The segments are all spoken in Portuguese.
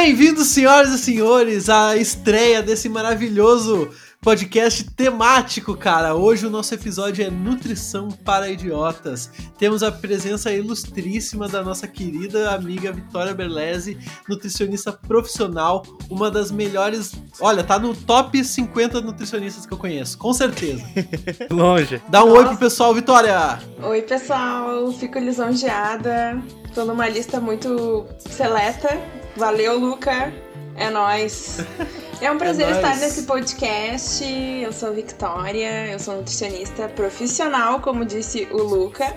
Bem-vindos, senhoras e senhores, à estreia desse maravilhoso podcast temático, cara. Hoje o nosso episódio é Nutrição para Idiotas. Temos a presença ilustríssima da nossa querida amiga Vitória Berlese, nutricionista profissional, uma das melhores. Olha, tá no top 50 nutricionistas que eu conheço, com certeza. Longe. Dá um oi pro pessoal, Vitória! Oi, pessoal, fico lisonjeada. Tô numa lista muito seleta. Valeu, Luca. É nóis. É um prazer É estar nóis. nesse podcast. Eu sou a Victoria, eu sou nutricionista profissional, como disse o Luca.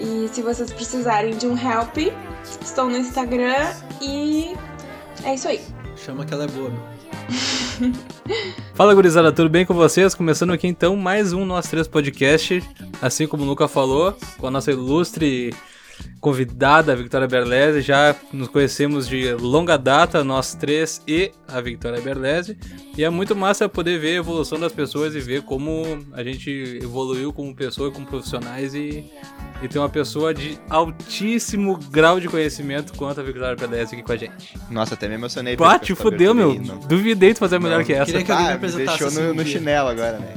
E se vocês precisarem de um help, estou no Instagram e é isso aí. Chama que ela é boa, meu. Fala gurizada, tudo bem com vocês? Começando aqui então mais um Nós Três Podcast, assim como o Luca falou, com a nossa ilustre convidada, a Victoria Berlese. Já nos conhecemos de longa data, nós três e a Victoria Berlese. E é muito massa poder ver a evolução das pessoas e ver como a gente evoluiu como pessoa, como profissionais e, e ter uma pessoa de altíssimo grau de conhecimento quanto a Victoria Berlese aqui com a gente. Nossa, até me emocionei. Pá, com te essa fudeu, abertura meu. não. Duvidei de fazer melhor Não, que essa. queria que alguém Ah, me apresentasse deixou assim no, um no chinelo agora, né?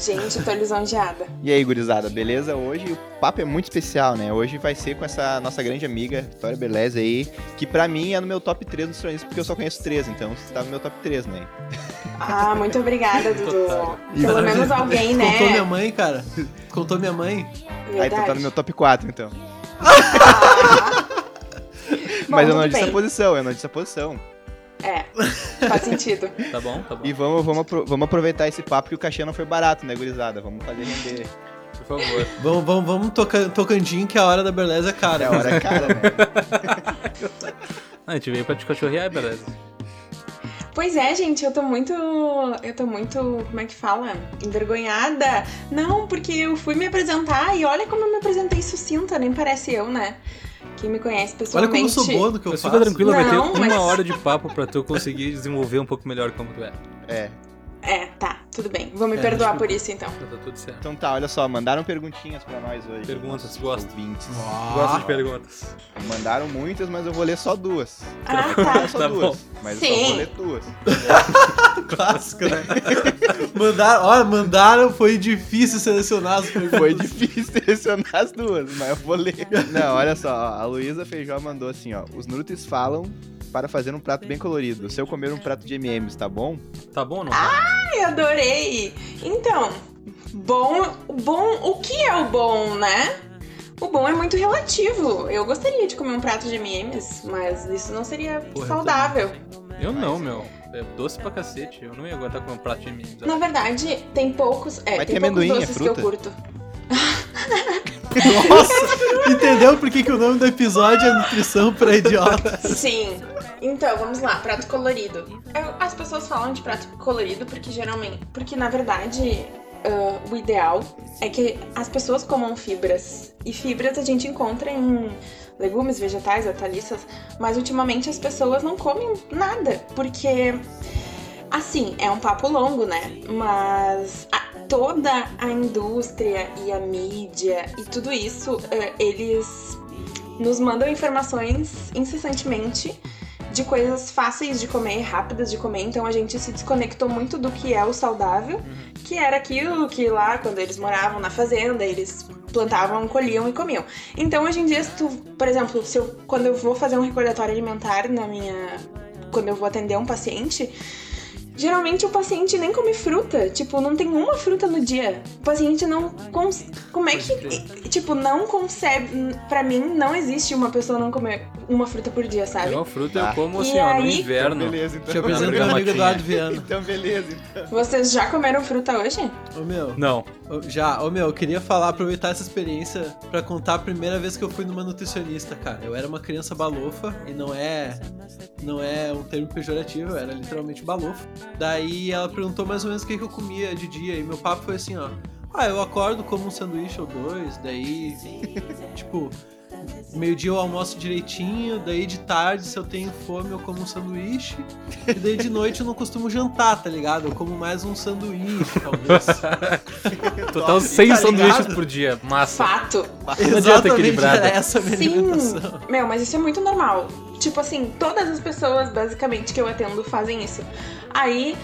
Gente, eu tô lisonjeada. E aí, gurizada, beleza? Hoje o papo é muito especial, né? Hoje vai ser com essa nossa grande amiga, Vitória Beleza aí, que pra mim é no meu top 3 dos tronistas, porque eu só conheço 3, então você tá no meu top 3, né? Ah, muito obrigada, Dudu. Pelo menos alguém, né? Contou minha mãe, cara. Contou minha mãe. Aí tu tá no meu top 4, então. Ah. Bom, Mas eu tudo não disse a bem. posição, eu não disse a posição. É, faz sentido. Tá bom, tá bom. E vamos, vamos, vamos aproveitar esse papo que o cachê não foi barato, né, gurizada? Vamos fazer render. Por favor. Vamos, vamos, vamos toca, tocandinho que a hora da beleza é cara. É a hora cara, né? A gente veio pra te cachorrear, beleza. Pois é, gente, eu tô muito. Eu tô muito. Como é que fala? Envergonhada. Não, porque eu fui me apresentar e olha como eu me apresentei sucinta, nem parece eu, né? Quem me conhece Olha pessoalmente. como eu sou boa no que eu Mas faço. fica tranquila, vai ter uma mas- hora de papo pra tu conseguir desenvolver um pouco melhor como tu é. É. É, tá, tudo bem. Vou me É, perdoar por isso então. Tá tudo certo. Então tá, olha só, mandaram perguntinhas pra nós hoje. Perguntas, gosto. Ah. Gosto de perguntas. Mandaram muitas, mas eu vou ler só duas. Ah, tá. Só Tá duas. bom. Mas eu Sim. só vou ler duas. Clássico, né? mandaram, olha, mandaram, foi difícil selecionar as perguntas. Foi difícil selecionar as duas, mas eu vou ler. Não, olha só, ó, a Luísa Feijó mandou assim, ó. Os Nutris falam para fazer um prato bem colorido. Se eu comer um prato de M&M's, tá bom? Tá bom ou não? Ai, adorei! Então, bom, bom, o que é o bom, né? O bom é muito relativo. Eu gostaria de comer um prato de M&M's, mas isso não seria Porra, saudável. Eu não, meu. É doce pra cacete. Eu não ia aguentar comer um prato de mim. Na verdade, tem poucos, é, Mas tem tem poucos amendoim, é doces que eu curto. Nossa, entendeu por que, que o nome do episódio é Nutrição para Idiotas? Sim. Então, vamos lá, prato colorido. As pessoas falam de prato colorido porque geralmente. Porque na verdade. ah, o ideal é que as pessoas comam fibras. E fibras a gente encontra em legumes, vegetais, hortaliças. Mas ultimamente as pessoas não comem nada. Porque, assim, é um papo longo, né? Mas toda a indústria e a mídia e tudo isso, ah, eles nos mandam informações incessantemente de coisas fáceis de comer, rápidas de comer, então a gente se desconectou muito do que é o saudável, que era aquilo que lá, quando eles moravam na fazenda, eles plantavam, colhiam e comiam. Então hoje em dia, se tu, por exemplo, se eu, quando eu vou fazer um recordatório alimentar na minha. Quando eu vou atender um paciente, Geralmente o paciente nem come fruta, tipo, não tem uma fruta no dia. O paciente não. Cons... Como é que. Tipo, não concebe. Pra mim, não existe uma pessoa não comer uma fruta por dia, sabe? Eu, fruta, eu como E assim, ó, no aí? inverno. Então, beleza, então. Te apresento Obrigado, meu amigo. Eduardo Viana. Então, beleza, então. Vocês já comeram fruta hoje? Ô meu, Não. já, ô meu, eu queria falar, aproveitar essa experiência pra contar a primeira vez que eu fui numa nutricionista, cara. Eu era uma criança balofa e não é não é um termo pejorativo, eu era literalmente balofa. Daí ela perguntou mais ou menos o que, que eu comia de dia e meu papo foi assim, ó. Ah, eu acordo como um sanduíche ou dois, daí tipo, meio-dia eu almoço direitinho, daí de tarde, se eu tenho fome, eu como um sanduíche. E daí de noite eu não costumo jantar, tá ligado? Eu como mais um sanduíche, talvez. Total 100 tá sanduíches ligado? por dia. Massa. Fato. adianta equilibrada. era essa a minha Sim. Meu, mas isso é muito normal. Tipo assim, todas as pessoas, basicamente, que eu atendo fazem isso. Aí,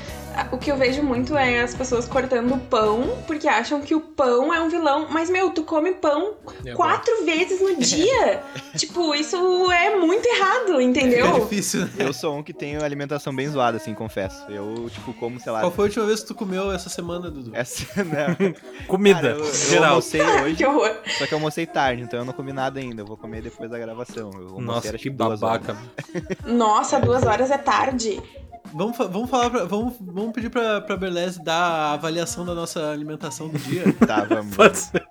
o que eu vejo muito é as pessoas cortando pão, porque acham que o pão é um vilão. Mas, meu, tu come pão É bom. quatro vezes no dia. tipo, isso é muito errado, É entendeu? difícil, né? Eu sou um que tenho alimentação bem zoada, assim, confesso. Eu, tipo, como, sei lá. Qual foi a última vez que tu comeu essa semana, Dudu? Essa, né? Comida, Cara, eu, eu geral. almocei hoje, Que horror. só que eu almocei tarde, então eu não comi nada ainda. Eu vou comer depois da gravação. Eu almocei, Nossa, que duas babaca. horas. Nossa, duas horas é tarde. Vamos, vamos falar pra, vamos, vamos pedir pra, pra Berlese dar a avaliação da nossa alimentação do dia. Tá, vamos. Pode ser.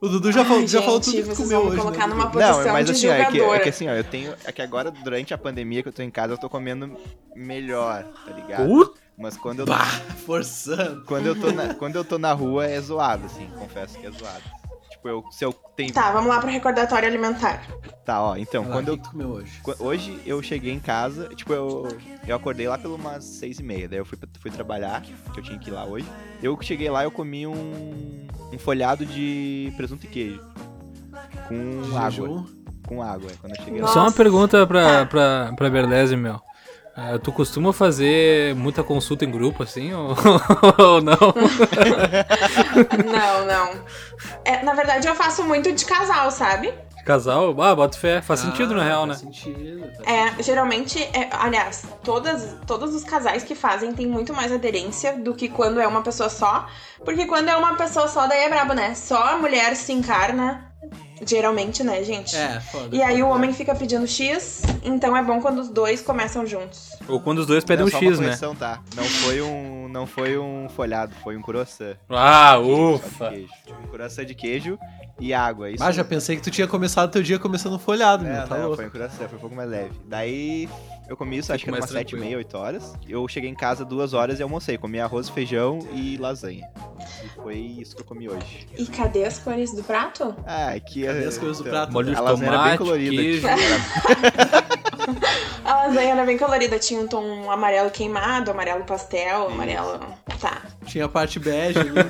O Dudu já, falou, Ai, já falou tudo que comeu vão hoje. colocar né, numa posição Não, mas de assim, ó, é que, é que assim, ó, eu tenho. É que agora, durante a pandemia que eu tô em casa, eu tô comendo melhor, tá ligado? Puta. Mas quando eu, Bah, forçando. quando, eu tô na, quando eu tô na rua é zoado, assim, confesso que é zoado. Tipo, eu, se eu tenho. Tá, vamos lá pro recordatório alimentar. Tá, ó, então, lá, quando o eu comeu hoje? Hoje eu cheguei em casa, tipo, eu, eu acordei lá pelo umas seis e meia, daí eu fui, fui trabalhar, que eu tinha que ir lá hoje. Eu cheguei lá, eu comi um, um folhado de presunto e queijo. Com água. Com água, é, quando eu cheguei Nossa. Só uma pergunta pra, Tá. pra, pra Berlese, meu. Ah, tu costuma fazer muita consulta em grupo, assim, ou, ou não? Não, não. É, na verdade, eu faço muito de casal, sabe? Casal? Ah, bota fé. Faz sentido, na Ah, real, né? Faz sentido. faz É, geralmente, é, aliás, todas, todos os casais que fazem têm muito mais aderência do que quando é uma pessoa só. Porque quando é uma pessoa só, daí é brabo, né? Só a mulher se encarna, geralmente, né, gente? É, foda. E aí o homem fica pedindo X, então é bom quando os dois começam juntos. Ou quando os dois pedem Não, um só X, uma né? tá? Não foi um, não foi um folhado, foi um croissant. Ah, ufa. Um croissant de queijo e água. Isso Ah, já pensei que tu tinha começado teu dia começando folhado, É, meu. Tá não, louco. foi um croissant, foi um pouco mais leve. Daí eu comi isso, acho que umas sete e meia, oito horas. Eu cheguei em casa duas horas e almocei. Comi arroz, feijão e lasanha. E foi isso que eu comi hoje. E cadê as cores do prato? Ah, que Cadê as coisas do prato? Molho de A lasanha era bem tomate, colorida. queijo. A lasanha era bem colorida, tinha um tom amarelo queimado, amarelo pastel, amarelo. Tá. Tinha a parte bege ali, né?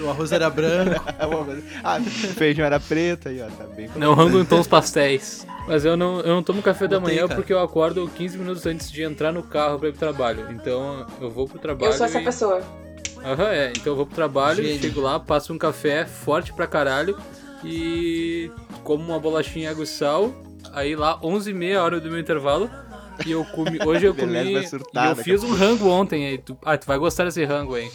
O arroz era branco. ah, o feijão era preto aí, ó. Tá bem. Não rango em tons pastéis. Mas eu não, eu não tomo café da Botei, manhã cara. porque eu acordo 15 minutos antes de entrar no carro pra ir pro trabalho. Então eu vou pro trabalho. Eu sou essa e... pessoa. Aham, é. Então eu vou pro trabalho, Gênio. chego lá, passo um café forte pra caralho e como uma bolachinha água e sal. Aí lá, 11h30, hora do meu intervalo. E eu comi. Hoje eu comi. Vai e surtar eu daqui fiz um rango ontem. Aí tu, ah, tu vai gostar desse rango, hein?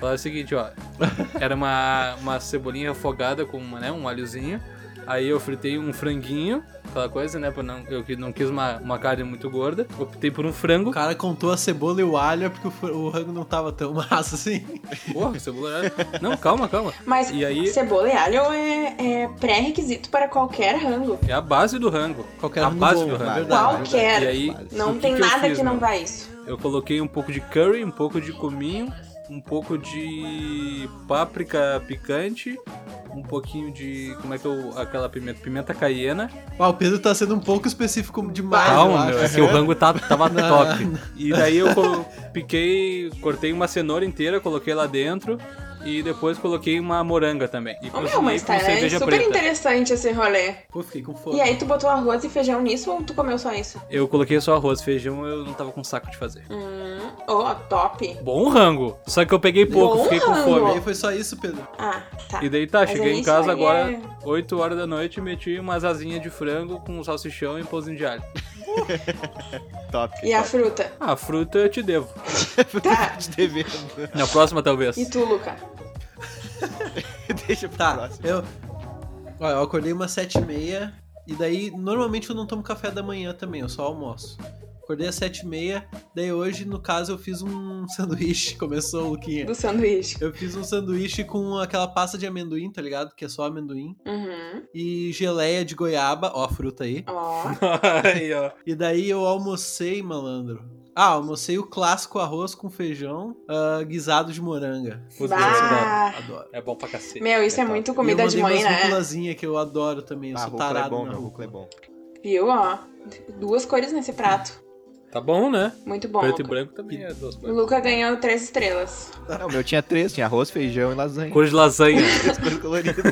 Falar o seguinte, ó. Era uma, uma cebolinha afogada com né, um alhozinho. Aí eu fritei um franguinho, aquela coisa, né? Não, eu não quis uma, uma carne muito gorda. Optei por um frango. O cara contou a cebola e o alho é porque o, rango não tava tão massa assim. Porra, cebola. Não, calma, calma. Mas E aí- cebola e alho é, é pré-requisito para qualquer rango. É a base do rango. Qualquer a rango base bom, do é rango. verdade. Qualquer. E aí, Não tem que nada fiz, que não vai isso. Eu coloquei um pouco de curry, um pouco de cominho, um pouco de páprica picante, um pouquinho de. Como é que eu. aquela pimenta? Pimenta caiena. Ah, o Pedro tá sendo um pouco específico demais, Calma, meu, é que o rango tá, tava top. E daí eu piquei, cortei uma cenoura inteira, coloquei lá dentro. E depois coloquei uma moranga também. E Ô, meu, mas com tá é super preta. interessante esse rolê. Pô, fiquei com fome. E aí, tu botou arroz e feijão nisso ou tu comeu só isso? Eu coloquei só arroz, feijão eu não tava com saco de fazer. Hum, oh, top. Bom rango. Só que eu peguei pouco, Bom fiquei com rango. E fome. aí foi só isso, Pedro. Ah, tá. E daí tá, Mas cheguei aí em casa agora, é- 8 horas da noite, e meti umas asinhas de frango com salsichão e pãozinho de alho. Top. E a top. fruta? Ah, a fruta eu te devo. Tá. de TV. Na próxima, talvez. E tu, Luca? Deixa pro Tá, próximo. eu. Olha, eu acordei umas sete e meia. E daí, normalmente eu não tomo café da manhã também, eu só almoço. Acordei às sete e meia. Daí hoje, no caso, eu fiz um sanduíche. Começou, Luquinha. Do sanduíche. Eu fiz um sanduíche com aquela pasta de amendoim, tá ligado? Que é só amendoim. Uhum. E geleia de goiaba, ó a fruta aí. Ó. Aí, ó. E daí eu almocei, malandro, Ah, almocei o clássico arroz com feijão, ah, guisado de moranga. Putz, Ah, Adoro. É bom pra cacete. meu, isso é top. muito E comida de mãe, né? rúculazinha que eu adoro também. Eu Ah, sou é tarado bom, na. Rúcula é bom. Viu, ó? Duas cores nesse prato. Tá bom, né? Muito bom. Preto e Luca. branco também é duas O cores. Luca ganhou três estrelas. Não, o meu tinha três, tinha arroz, feijão e lasanha. Cor de lasanha. Três cores coloridas.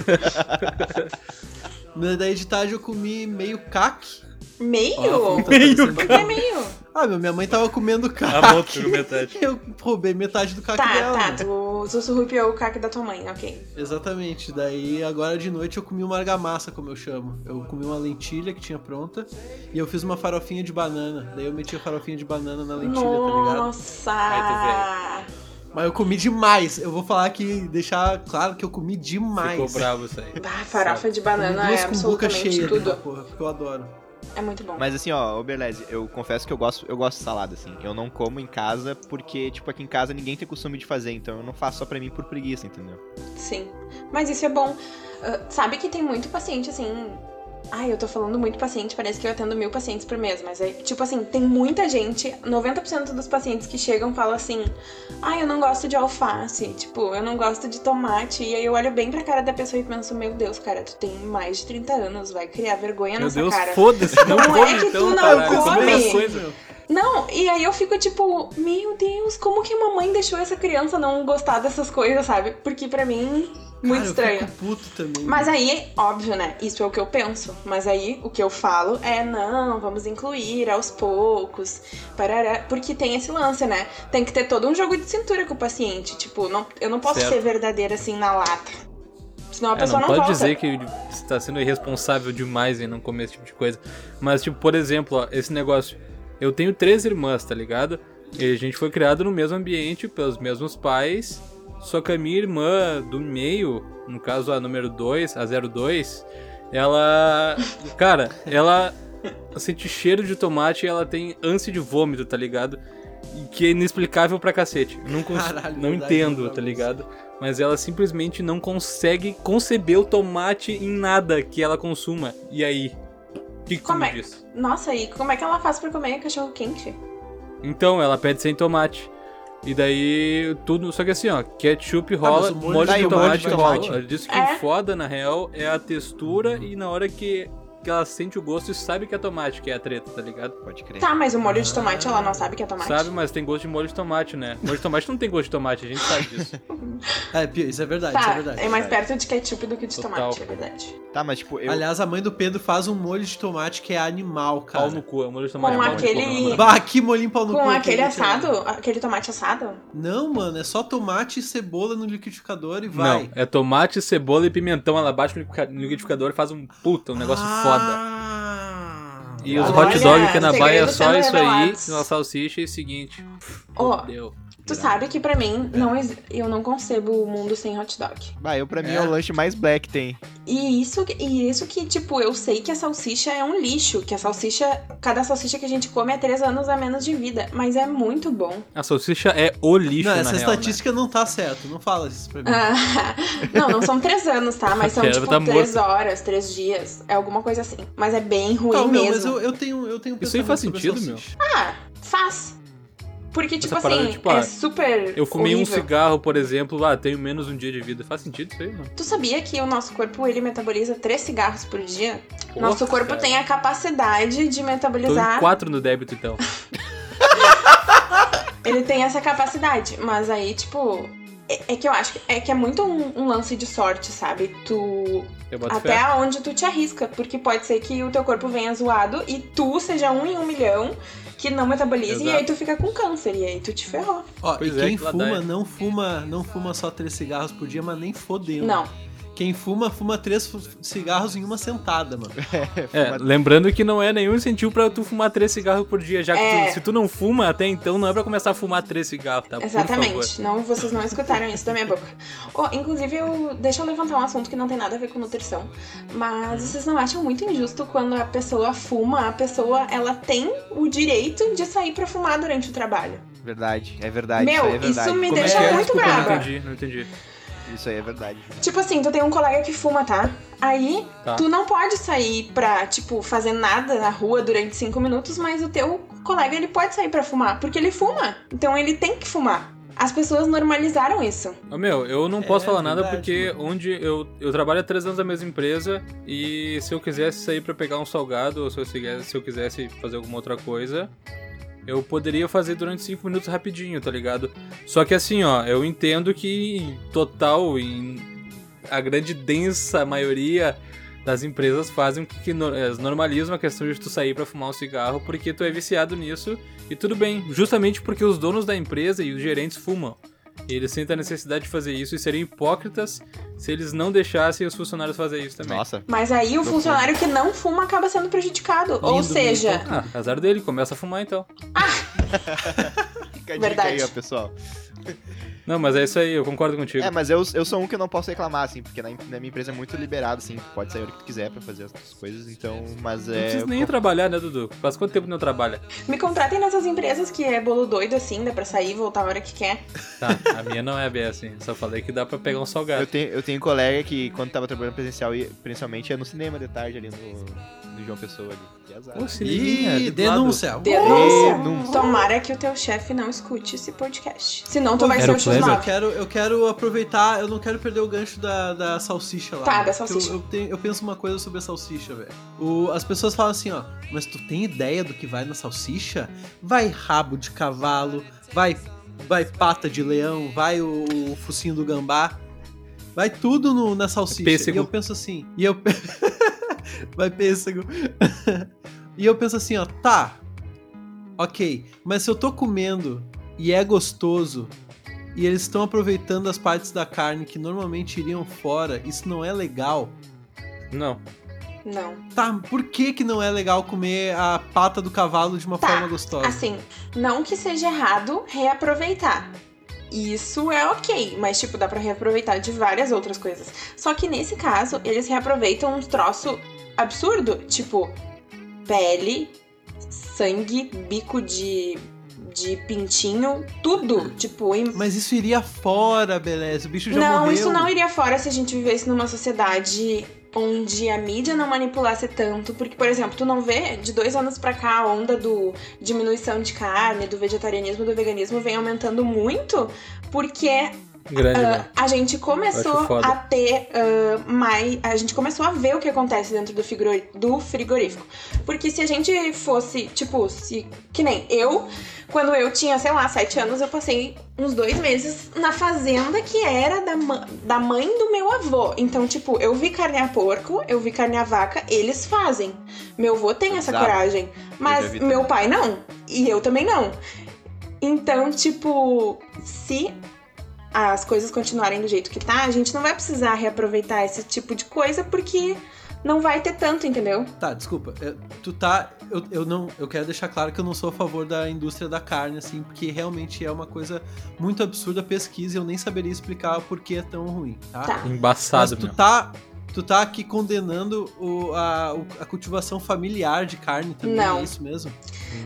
Mas Daí de tarde eu comi meio caque. Meio? Fruta Meio que caque. meio? Ah, meu, minha mãe tava comendo caque. A volta pegou metade. Eu roubei metade do caque Tá, dela. tá, né? tu, tu surrupiou o caque da tua mãe, ok. Exatamente. Daí agora de noite eu comi uma argamassa, como eu chamo. Eu comi uma lentilha que tinha pronta e eu fiz uma farofinha de banana. Daí eu meti a farofinha de banana na lentilha, tá ligado? Nossa! Aí Mas eu comi demais. Eu vou falar aqui, deixar claro que eu comi demais. Ficou bravo isso aí. Bah, farofa de Comi banana é com boca absolutamente cheia, tudo. porra, porque eu adoro. É muito bom. Mas assim, ó, ô Berlese, eu confesso que eu gosto, eu gosto de salada, assim. Eu não como em casa porque, tipo, aqui em casa ninguém tem costume de fazer, então eu não faço só pra mim por preguiça, entendeu? Sim. Mas isso é bom. Ah, sabe que tem muito paciente, assim. Ai, eu tô falando muito paciente, parece que eu atendo mil pacientes por mês, mas é tipo assim, tem muita gente, 90% dos pacientes que chegam falam assim: ai, eu não gosto de alface, tipo, eu não gosto de tomate. E aí eu olho bem pra cara da pessoa e penso: meu Deus, cara, tu tem mais de 30 anos, vai criar vergonha Meu nessa Deus, cara. foda-se. Não, Não é come que então, tu não caralho. come. Não, e aí eu fico tipo, meu Deus, como que a mamãe deixou essa criança não gostar dessas coisas, sabe? Porque pra mim, muito Cara, estranho. Eu fico puto também. Mas aí, óbvio, né? Isso é o que eu penso. Mas aí, o que eu falo é, não, vamos incluir aos poucos. Parará. Porque tem esse lance, né? Tem que ter todo um jogo de cintura com o paciente. Tipo, não, eu não posso Certo. ser verdadeira assim na lata. Senão a É, pessoa não não, pode volta. dizer que você tá sendo irresponsável demais em não comer esse tipo de coisa. Mas, tipo, por exemplo, ó, esse negócio. Eu tenho três irmãs, tá ligado? E a gente foi criado no mesmo ambiente, pelos mesmos pais. Só que a minha irmã do meio, no caso a número 2, a 02, ela. Cara, ela sente cheiro de tomate e ela tem ânsia de vômito, tá ligado? E que é inexplicável pra cacete. Não, cons- Caralho, não entendo, tá ligado? Mas ela simplesmente não consegue conceber o tomate em nada que ela consuma. E aí? O que, Como é? diz? Nossa, e como é que ela faz pra comer cachorro quente? Então, ela pede sem tomate. E daí, tudo. Só que assim, ó, ketchup rola, mas o molho molho, Tá, de molho tomate de rola. tomate? Ela disse que É? o foda, na real, é a textura e na hora que, que ela sente o gosto e sabe que é tomate, que é a treta, tá ligado? Pode crer. Tá, mas o molho de tomate ela não sabe que é tomate? Sabe, mas tem gosto de molho de tomate, né? Molho de tomate não tem gosto de tomate, a gente sabe disso. É, isso é verdade, isso é Tá, verdade. é mais perto de ketchup do que de Total. tomate, é verdade. Tá, mas tipo, eu. Aliás, a mãe do Pedro faz um molho de tomate que é animal, cara. Pau no cu, é molho de tomate. Com é molho de aquele- cu, não, Bah, que molinho pau no Com cu. aquele que- assado, aquele tomate assado? Não, mano, é só tomate e cebola no liquidificador e Não, vai. é tomate, cebola e pimentão. Ela bate no liquidifica- no liquidificador e faz um puta, um negócio foda. Ah, E os hot dog que é na baia é só isso aí, revelados. uma salsicha e seguinte. Ó, Fudeu. Tu sabe que pra mim, não exi- eu não concebo o mundo sem hot dog. Bah, eu pra mim É. é o lanche mais black tem. E isso, e isso que, tipo, eu sei que a salsicha é um lixo, que a salsicha, cada salsicha que a gente come é três anos a menos de vida, mas é muito bom. A salsicha é o lixo, Não, na essa real, né? estatística não tá certa, não fala isso pra mim. Ah, não, não são três anos, tá? Mas são, tipo, tá três morto. horas, três dias. É alguma coisa assim. Mas é bem ruim Não, mesmo. mas eu, eu tenho, eu tenho um Isso aí faz sentido, meu. Ah, faz. Porque, tipo Essa parada, assim, tipo, é ah, super. Eu fumei um horrível. cigarro, por exemplo, ah, tenho menos um dia de vida. Faz sentido isso aí, mano? Tu sabia que o nosso corpo ele metaboliza três cigarros por dia? Porra, nosso corpo cara. tem a capacidade de Tô metabolizar. quatro no débito, então. Ele tem essa capacidade, mas aí, tipo. É, é que eu acho que é, que é muito um, um lance de sorte, sabe? Tu. Até fé. aonde tu te arrisca. Porque pode ser que o teu corpo venha zoado e tu seja um em um milhão que não metabolize e Exato. aí tu fica com câncer. E aí tu te ferrou. Ó, Pois e é, quem que lá fuma, é. não fuma, não fuma só três cigarros por dia, mas nem fodendo. Não. Quem fuma, fuma três cigarros em uma sentada, mano. É, lembrando que não é nenhum incentivo pra tu fumar três cigarros por dia, já que É. tu- se tu não fuma até então, não é pra começar a fumar três cigarros, tá? Exatamente. Não, vocês não escutaram isso da minha boca. Oh, inclusive, eu, deixa eu levantar um assunto que não tem nada a ver com nutrição. Mas vocês não acham muito injusto quando a pessoa fuma, a pessoa ela tem o direito de sair pra fumar durante o trabalho? Verdade, é verdade. Meu, isso aí é verdade. isso me Como é deixa é? muito Desculpa, brava. Não entendi, não entendi. Isso aí é verdade. Tipo assim, tu tem um colega que fuma, tá? Aí, Tá. tu não pode sair pra, tipo, fazer nada na rua durante cinco minutos, mas o teu colega ele pode sair pra fumar, porque ele fuma. Então ele tem que fumar. As pessoas normalizaram isso. Ô, Meu, eu não posso É falar nada verdade, porque onde eu, eu trabalho há três anos na mesma empresa e se eu quisesse sair pra pegar um salgado ou se eu, se eu quisesse fazer alguma outra coisa, eu poderia fazer durante cinco minutos rapidinho, tá ligado? Só que assim, ó, eu entendo que em total, em a grande densa maioria das empresas fazem que, que normalizam a questão de tu sair pra fumar um cigarro porque tu é viciado nisso e tudo bem, justamente porque os donos da empresa e os gerentes fumam. E eles sentem a necessidade de fazer isso e seriam hipócritas se eles não deixassem os funcionários fazer isso também. Nossa. Mas aí o funcionário que não fuma acaba sendo prejudicado. Ou Lindo, seja, Ah, azar dele, começa a fumar então. Fica a dica Verdade. aí, ó, pessoal. Não, mas é isso aí, eu concordo contigo. É, mas eu, eu sou um que eu não posso reclamar, assim, porque na, na minha empresa é muito liberado, assim, tu pode sair a hora que tu quiser pra fazer as tuas coisas, então, mas não é... precisa nem ir trabalhar, né, Dudu? Faz quanto tempo que não trabalha? me contratem nessas empresas que é bolo doido assim, dá pra sair e voltar a hora que quer. Tá, a minha não é bem assim. Só falei que dá pra pegar um Eu salgado. tenho, eu tenho um colega que, quando tava trabalhando presencial, ia- principalmente ia no cinema de tarde ali no, no João Pessoa ali. Que azar. Ô, cineminha, Ih, lado. denúncia. Denúncia. Denúncia. Tomara que o teu chefe não escute esse podcast. Senão tu Pô, vai ser o o Eu Clever? X9. quero, eu quero aproveitar, eu não quero perder o gancho da, da salsicha lá. Tá, da salsicha. Eu, eu, tenho- eu penso uma coisa sobre a salsicha, velho. As pessoas falam assim, ó, mas tu tem ideia do que vai na salsicha? Vai rabo de cavalo, vai, vai pata de leão, vai o, o focinho do gambá. Vai tudo no- na salsicha. Pêssego. E eu penso assim, e eu. vai pêssego. e eu penso assim, ó, tá. Ok, mas se eu tô comendo e é gostoso e eles estão aproveitando as partes da carne que normalmente iriam fora, isso não é legal. Não. Não. Tá, por que que não é legal comer a pata do cavalo de uma Tá, forma gostosa? Assim, não que seja errado reaproveitar. Isso é ok, mas tipo, dá pra reaproveitar de várias outras coisas. Só que nesse caso, eles reaproveitam uns troço absurdo, tipo pele, sangue, bico de de pintinho, tudo, tipo, em Mas isso iria fora, beleza. O bicho já não, morreu. isso não iria fora se a gente vivesse numa sociedade onde a mídia não manipulasse tanto. Porque, por exemplo, tu não vê de dois anos pra cá a onda do diminuição de carne, do vegetarianismo, do veganismo vem aumentando muito, porque Grande, velho. a gente começou a ter ah, mais. A gente começou a ver o que acontece dentro do, do frigorífico. Porque se a gente fosse, tipo, se. Que nem eu, quando eu tinha, sei lá, sete anos, eu passei uns dois meses na fazenda que era da, da mãe do meu avô. Então, tipo, eu vi carne a porco, eu vi carne a vaca, eles fazem. Meu avô tem essa Exato. coragem. Mas meu pai não. E eu também não. Então, tipo, se as coisas continuarem do jeito que tá, a gente não vai precisar reaproveitar esse tipo de coisa porque não vai ter tanto, entendeu? Tá, desculpa. é, Tu tá. Eu, eu não. Eu quero deixar claro que eu não sou a favor da indústria da carne, assim, porque realmente é uma coisa muito absurda a pesquisa e eu nem saberia explicar por que é tão ruim, tá? Tá. Mas Embaçado, tu meu. tá. Tu tá aqui condenando o- a, a cultivação familiar de carne também, Não. é isso mesmo?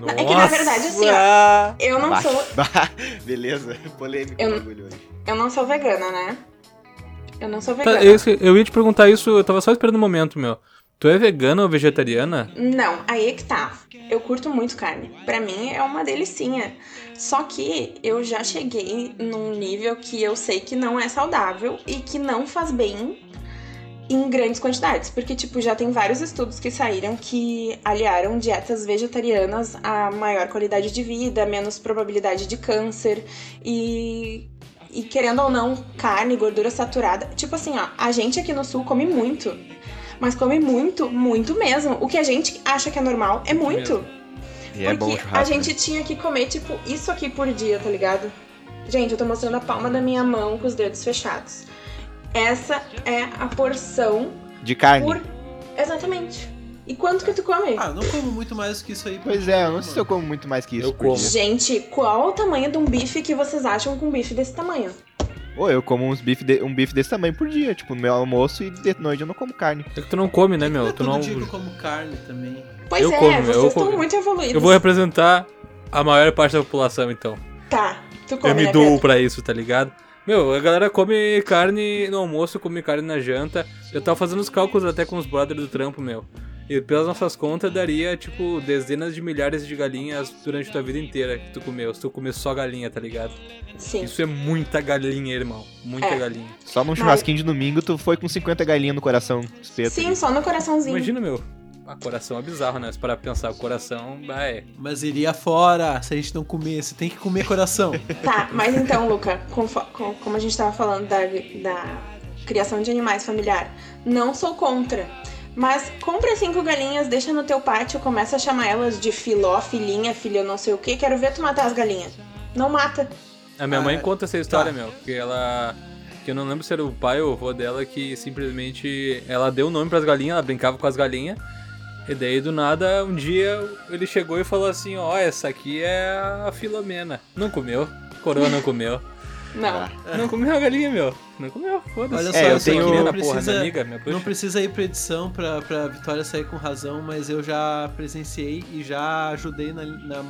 É que, na verdade, assim, ó, Eu não Bah, sou, bah, Beleza, polêmico Eu- o bagulho hoje. Eu não sou vegana, né? Eu não sou Tá, vegana. eu, eu ia te perguntar isso, eu tava só esperando um momento, meu. Tu é vegana ou vegetariana? Não, aí é que tá. Eu curto muito carne. Pra mim é uma delicinha. Só que eu já cheguei num nível que eu sei que não é saudável e que não faz bem em grandes quantidades. Porque, tipo, já tem vários estudos que saíram que aliaram dietas vegetarianas a maior qualidade de vida, menos probabilidade de câncer e. E querendo ou não, carne, gordura saturada. Tipo assim, ó, a gente aqui no sul come muito. Mas come muito, muito mesmo. O que a gente acha que é normal é muito. E é bom churrasco. a gente tinha que comer, tipo, isso aqui por dia, tá ligado? Gente, eu tô mostrando a palma da minha mão com os dedos fechados. Essa é a porção né? De carne. por. Exatamente. E quanto que tu come? Ah, eu não como muito mais que isso aí. Pois é, eu não sei se eu como muito mais que isso Eu como. Gente, qual o tamanho de um bife que vocês acham com um bife desse tamanho? Ô, eu como uns bife de- um bife desse tamanho por dia, tipo, no meu almoço e de noite eu não como carne. É que tu não come, né, Não meu? é Tu todo não. dia que eu como carne também. Pois Eu é, como, eu vocês estão como. muito evoluídos. Eu vou representar a maior parte da população, então. Tá, tu come, eu me né, dou Pedro? pra isso, tá ligado? Meu, a galera come carne no almoço, come carne na janta. Eu tava fazendo os cálculos até com os brothers do trampo, meu. E pelas nossas contas, daria, tipo, dezenas de milhares de galinhas durante tua vida inteira que tu comeu. Se tu comer só galinha, tá ligado? Sim. Isso é muita galinha, irmão. Muita É. galinha. Só num churrasquinho de domingo, tu foi com 50 galinhas no coração. Espeto. Sim, só no coraçãozinho. Imagina, meu. A coração é bizarro, né? Se parar pra pensar, o coração, ah, é. Mas iria fora se a gente não comesse. Tem que comer coração. Tá, mas então, Luca, confo- com- como a gente tava falando da, da criação de animais familiar, não sou contra. Mas compra cinco galinhas, deixa no teu pátio, começa a chamar elas de filó, filhinha, filha, não sei o que. Quero ver tu matar as galinhas. Não mata. A minha Ah, mãe conta essa história, tá. meu. Que ela. Que eu não lembro se era o pai ou o avô dela que simplesmente. Ela deu o nome pras galinhas, ela brincava com as galinhas. E daí do nada, um dia ele chegou e falou assim: Ó, essa aqui é a Filomena. Não comeu. Coroa não comeu. Não. Ah. Não comeu a galinha, meu. Não comeu, foda-se. Olha só, É, eu tenho- não na porra, minha precisa, amiga, minha não precisa ir pra edição pra, pra Vitória sair com razão, mas eu já presenciei e já ajudei na, na-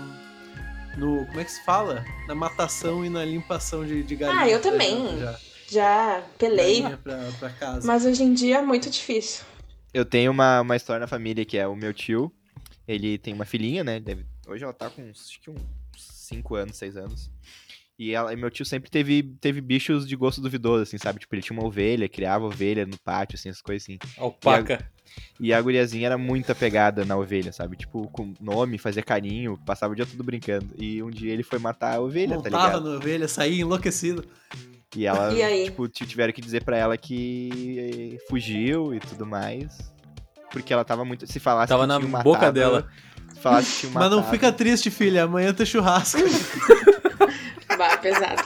no. Como é que se fala? Na matação e na limpação de, de galinha. Ah, eu também. Já. Já pelei, pra, pra casa. mas hoje em dia é muito difícil. Eu tenho uma, uma história na família que é o meu tio. Ele tem uma filhinha, né? Deve, hoje ela tá com uns, acho que uns 5 anos, 6 anos. E, ela, e meu tio sempre teve, teve bichos de gosto duvidoso, assim, sabe? Tipo, ele tinha uma ovelha, criava ovelha no pátio, assim, essas coisas assim. Alpaca. E a guriazinha era muito apegada na ovelha, sabe? Tipo, com nome, fazia carinho, passava o dia todo brincando. E um dia ele foi matar a ovelha, tá Montava ligado? na ovelha, saía enlouquecido. E ela, E aí? tipo, tiveram que dizer pra ela que eh, fugiu e tudo mais. Porque ela tava muito. Se falasse Tava que na tinha boca matado- dela. Se falasse que tinha Mas não matado- fica triste, filha. Amanhã tem churrasco. Bah, pesado.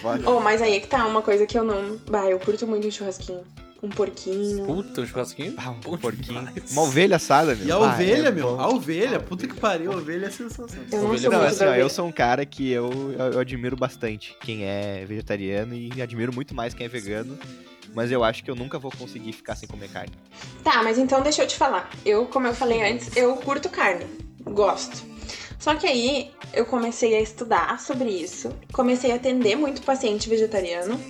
Foda. Oh, mas aí é que tá uma coisa que eu não. Bah, eu curto muito um churrasquinho. Um porquinho. Puta, um churrasquinho. Ah, um porquinho. demais. Uma ovelha assada, meu. E a Ah, ovelha, é meu. bom. A ovelha. Puta que pariu. A ovelha é sensacional. Eu não Ovelha sou Não, muito assim, ó, eu sou um cara que eu, eu, eu admiro bastante quem é vegetariano e admiro muito mais quem é vegano. Mas eu acho que eu nunca vou conseguir ficar sem comer carne. Tá, mas então deixa eu te falar. Eu, como eu falei antes, eu curto carne. Gosto. Só que aí eu comecei a estudar sobre isso, comecei a atender muito paciente vegetariano.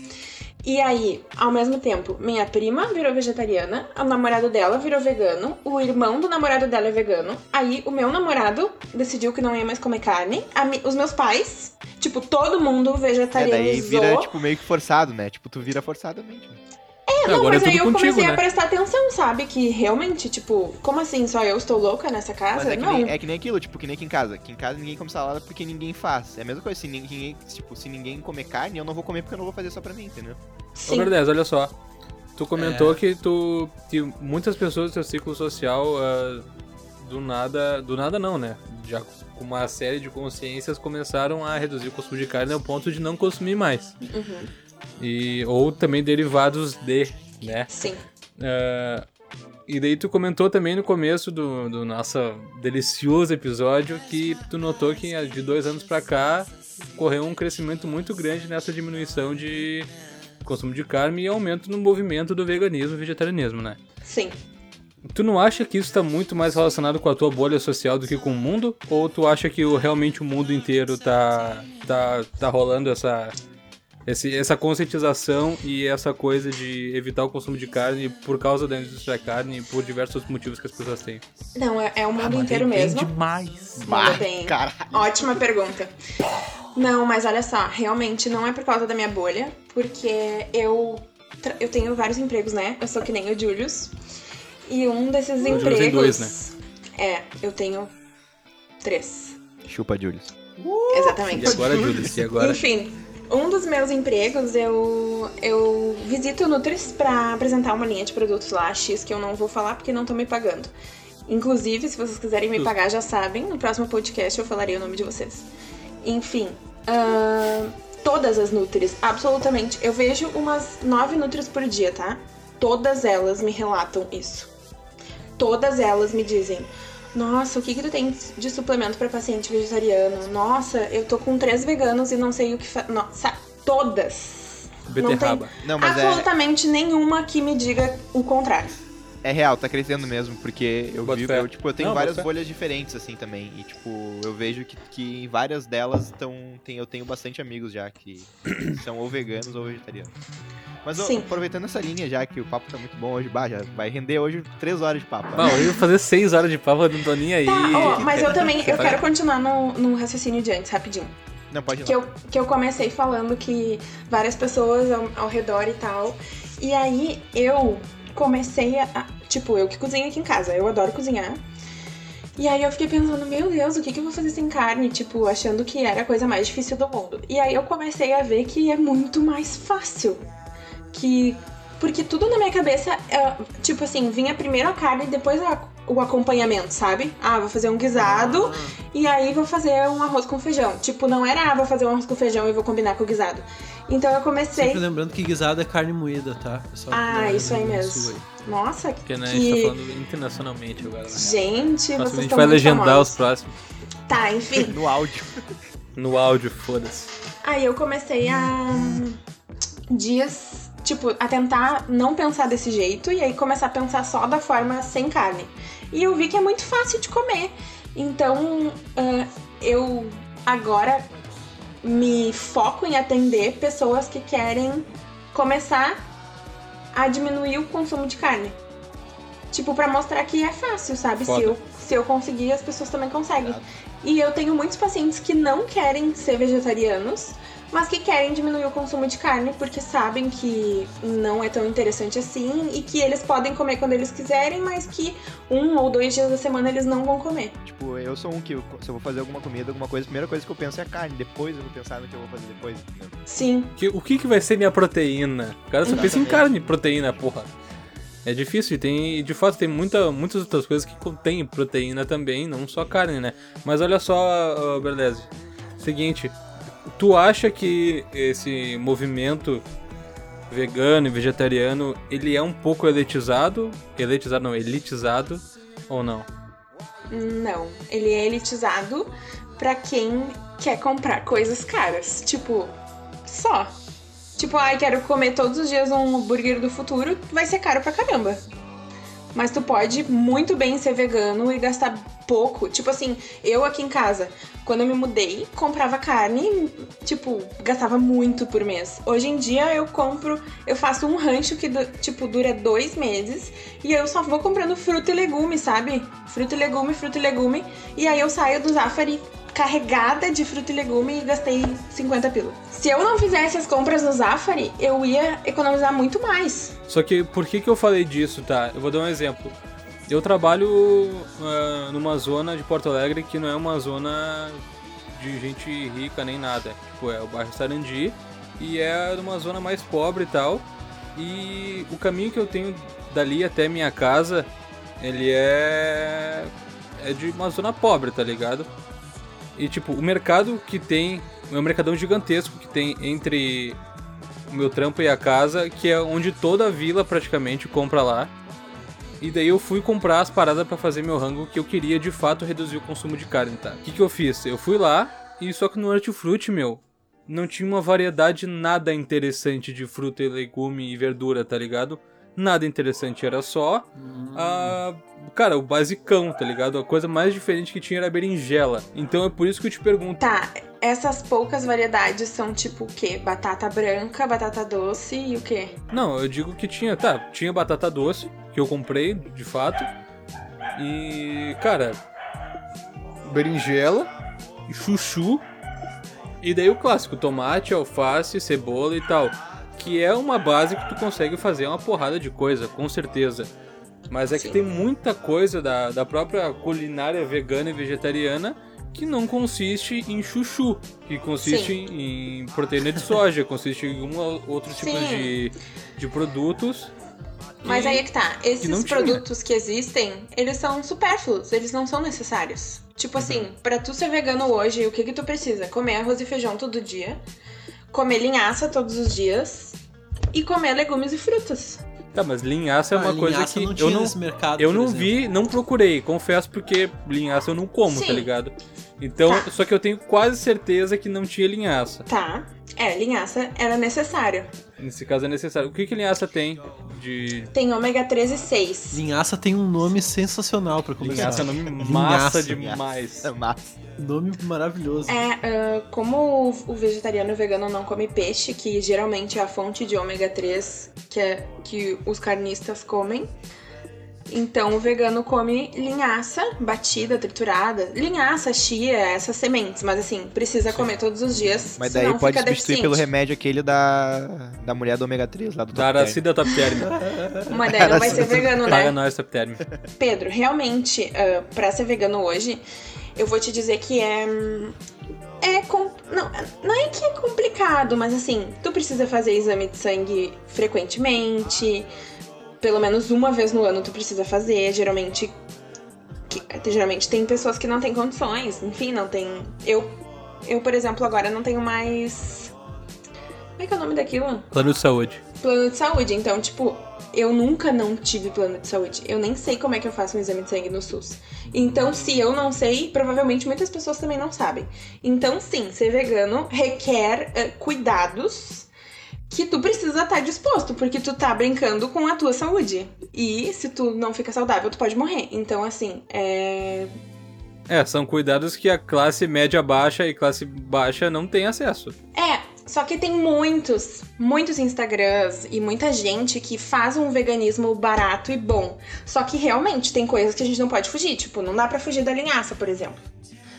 E aí, ao mesmo tempo, minha prima virou vegetariana, o namorado dela virou vegano, o irmão do namorado dela é vegano. Aí o meu namorado decidiu que não ia mais comer carne. a mi- os meus pais, tipo, todo mundo É, vegetarianizou. daí vira, tipo, meio que forçado, né? Tipo, tu vira forçadamente. né? É, não, Agora mas é aí eu contigo, comecei né? a prestar atenção, sabe? Que realmente, tipo, como assim? Só eu estou louca nessa casa? Mas é que, não. nem, é que nem aquilo, tipo, que nem aqui em casa. Aqui em casa ninguém come salada porque ninguém faz. É a mesma coisa, se ninguém, tipo, se ninguém comer carne, eu não vou comer porque eu não vou fazer só pra mim, entendeu? Ô, Sim. Verdade, olha só. Tu comentou É. que tu. que muitas pessoas do teu ciclo social ah, do nada. Do nada não, né? Já com uma série de consciências começaram a reduzir o consumo de carne ao ponto de não consumir mais. Uhum. E, ou também derivados de, né? Sim. Ah, e daí tu comentou também no começo do, do nosso delicioso episódio que tu notou que ah, de dois anos pra cá correu um crescimento muito grande nessa diminuição de consumo de carne e aumento no movimento do veganismo e vegetarianismo, né? Sim. Tu não acha que isso tá muito mais relacionado com a tua bolha social do que com o mundo? Ou tu acha que o- realmente o mundo inteiro tá, tá, tá rolando essa, esse, essa conscientização e essa coisa de evitar o consumo de carne por causa da indústria da carne e por diversos motivos que as pessoas têm? Não, é, é o Ah, mundo inteiro mesmo. demais. Manda bem. Caralho. Ótima pergunta. Não, mas olha só, realmente não é por causa da minha bolha, porque eu, eu tenho vários empregos, né? Eu sou que nem o Julius. E um desses Julius empregos. tem dois, né? É, eu tenho três. Chupa, Julius. Exatamente. E agora, Julius? E agora? Enfim, um dos meus empregos eu, eu visito o Nutris pra apresentar uma linha de produtos lá, X, que eu não vou falar porque não estão me pagando. Inclusive, se vocês quiserem me pagar, já sabem, no próximo podcast eu falarei o nome de vocês. Enfim, ahn, todas as Nutris, absolutamente. Eu vejo umas nove Nutris por dia, tá? Todas elas me relatam isso. Todas elas me dizem: Nossa, o que, que tu tem de suplemento para paciente vegetariano? Nossa, eu tô com três veganos e não sei o que fazer. Nossa, todas. Beterraba. Não, mas é. Absolutamente nenhuma que me diga o contrário. É real, tá crescendo mesmo, porque eu Boto vi, fé. eu, tipo, eu tenho Não, várias bolhas diferentes, assim, também. E, tipo, eu vejo que, que em várias delas tão, tem, eu tenho bastante amigos já que são ou veganos ou vegetarianos. Mas, ó, aproveitando essa linha já, que o papo tá muito bom hoje, bah, já vai render hoje três horas de papo. Não, eu ia fazer 6 horas de papo, eu não tô nem aí. Tá, ó, mas eu também, eu Tá. quero continuar no, no raciocínio de antes, rapidinho. Não, pode ir Que lá. eu, que eu comecei falando que várias pessoas ao, ao redor e tal. E aí eu comecei a. Tipo, eu que cozinho aqui em casa, eu adoro cozinhar. E aí eu fiquei pensando, meu Deus, o que, que eu vou fazer sem carne? Tipo, achando que era a coisa mais difícil do mundo. E aí eu comecei a ver que é muito mais fácil. Que. Porque tudo na minha cabeça, é, tipo assim, vinha primeiro a carne e depois a- o acompanhamento, sabe? Ah, vou fazer um guisado. E aí vou fazer um arroz com feijão. Tipo, não era, ah, vou fazer um arroz com feijão e vou combinar com o guisado. Então eu comecei. Sempre lembrando que guisado é carne moída, tá? Pessoal, Ah, que isso aí mesmo. Aí. Nossa, Porque né, a que. gente tá falando internacionalmente agora, né? Gente, Próximo vocês a gente estão vai muito legendar famosos. os próximos. Tá, enfim. No áudio. No áudio, foda-se. Aí eu comecei a. Dias. Tipo, a tentar não pensar desse jeito e aí começar a pensar só da forma sem carne. E eu vi que é muito fácil de comer. Então, ah, eu agora me foco em atender pessoas que querem começar a diminuir o consumo de carne. Tipo, pra mostrar que é fácil, sabe? Se eu, se eu conseguir, as pessoas também conseguem. E eu tenho muitos pacientes que não querem ser vegetarianos, mas que querem diminuir o consumo de carne porque sabem que não é tão interessante assim e que eles podem comer quando eles quiserem, mas que um ou dois dias da semana eles não vão comer. Tipo, eu sou um que, eu- se eu vou fazer alguma comida, alguma coisa, a primeira coisa que eu penso é a carne. Depois eu vou pensar no que eu vou fazer depois. entendeu? Sim, Que- o que, que vai ser minha proteína? O cara só pensa em carne, proteína, porra. É difícil e tem, e de fato tem muita, muitas outras coisas que contêm proteína também, não só carne, né? Mas olha só, uh, Berlese. Seguinte, tu acha que esse movimento vegano e vegetariano, ele é um pouco elitizado? Elitizado não, elitizado ou não? não. Ele é elitizado pra quem quer comprar coisas caras. Tipo, só. Tipo, ai, quero comer todos os dias um hambúrguer do futuro, vai ser caro pra caramba. Mas tu pode muito bem ser vegano e gastar pouco. Tipo assim, eu aqui em casa, quando eu me mudei, comprava carne, tipo, gastava muito por mês. Hoje em dia eu compro, eu faço um rancho que, tipo, dura dois meses e eu só vou comprando fruta e legume, sabe? Fruta e legume, fruta e legume. E aí eu saio do Zafari carregada de fruta e legume e gastei 50 pila. Se eu não fizesse as compras no Zafari, eu ia economizar muito mais. Só que por que, que eu falei disso, tá? Eu vou dar um exemplo. Eu trabalho ah, numa zona de Porto Alegre que não é uma zona de gente rica nem nada. Tipo, é o bairro Sarandi e é uma zona mais pobre e tal. E o caminho que eu tenho dali até minha casa, ele é é de uma zona pobre, tá ligado? E tipo, o mercado que tem, é um mercadão gigantesco que tem entre o meu trampo e a casa, que é onde toda a vila praticamente compra lá. E daí eu fui comprar as paradas pra fazer meu rango que eu queria de fato reduzir o consumo de carne, tá? O que, que eu fiz? Eu fui lá e só que no hortifruti, meu, não tinha uma variedade nada interessante de fruta e legume e verdura, tá ligado? Nada interessante, era só a. Cara, o basicão, tá ligado? A coisa mais diferente que tinha era a berinjela. Então é por isso que eu te pergunto. Tá, essas poucas variedades são tipo o quê? Batata branca, batata doce e o quê? Não, eu digo que tinha, tá, tinha batata doce, que eu comprei, de fato. E, cara, berinjela, chuchu, e daí o clássico, tomate, alface, cebola e tal. Que é uma base que tu consegue fazer uma porrada de coisa, com certeza. Mas é que Sim. tem muita coisa da, da própria culinária vegana e vegetariana que não consiste em chuchu, que consiste em proteína de soja, consiste em um outros tipos de, de produtos. Mas que- aí é que tá, esses tinha. produtos que existem, eles são supérfluos, eles não são necessários. Tipo assim, pra tu ser vegano hoje, o que que tu precisa? Comer arroz e feijão todo dia, comer linhaça todos os dias e comer legumes e frutas. Tá, mas linhaça é Ah, uma coisa linhaça que não tinha eu não, nesse mercado, eu não exemplo. vi, não procurei, confesso, porque linhaça eu não como, tá Sim. ligado? Então, Tá. só que eu tenho quase certeza que não tinha linhaça. Tá. É, linhaça era necessário. Nesse caso é necessário. O que que linhaça tem de Tem ômega 3 e 6. Linhaça tem um nome sensacional pra começar. linhaça? Nome massa Linhaça. demais. É massa. Nome maravilhoso. É, ah, como o- o vegetariano e o vegano não come peixe, que geralmente é a fonte de ômega 3 que, é, que os carnistas comem, então o vegano come linhaça batida, triturada. Linhaça, chia, essas sementes, mas assim, precisa comer todos os dias. Mas daí pode fica substituir pelo deficiente. remédio aquele da, da mulher do ômega 3 lá do Da Top Term. Aracida Top Term. Mas daí não vai ser vegano, Paga né? nós, Top Term. Pedro, realmente, ah, pra ser vegano hoje, eu vou te dizer que é. É. com- Não, não é que é complicado, mas assim, tu precisa fazer exame de sangue frequentemente. Pelo menos uma vez no ano tu precisa fazer. Geralmente. que- geralmente tem pessoas que não têm condições, enfim, não tem. Eu, eu, por exemplo, agora não tenho mais. Como é que é o nome daquilo? Plano de saúde. plano de saúde. Então, tipo, eu nunca não tive plano de saúde. Eu nem sei como é que eu faço um exame de sangue no SUS. Então, se eu não sei, provavelmente muitas pessoas também não sabem. Então, sim, ser vegano requer eh, cuidados que tu precisa estar disposto, porque tu tá brincando com a tua saúde. E se tu não fica saudável, tu pode morrer. Então, assim, é. É, são cuidados que a classe média baixa e classe baixa não tem acesso. É, só que tem muitos, muitos Instagrams e muita gente que faz um veganismo barato e bom. Só que realmente tem coisas que a gente não pode fugir. Tipo, não dá pra fugir da linhaça, por exemplo.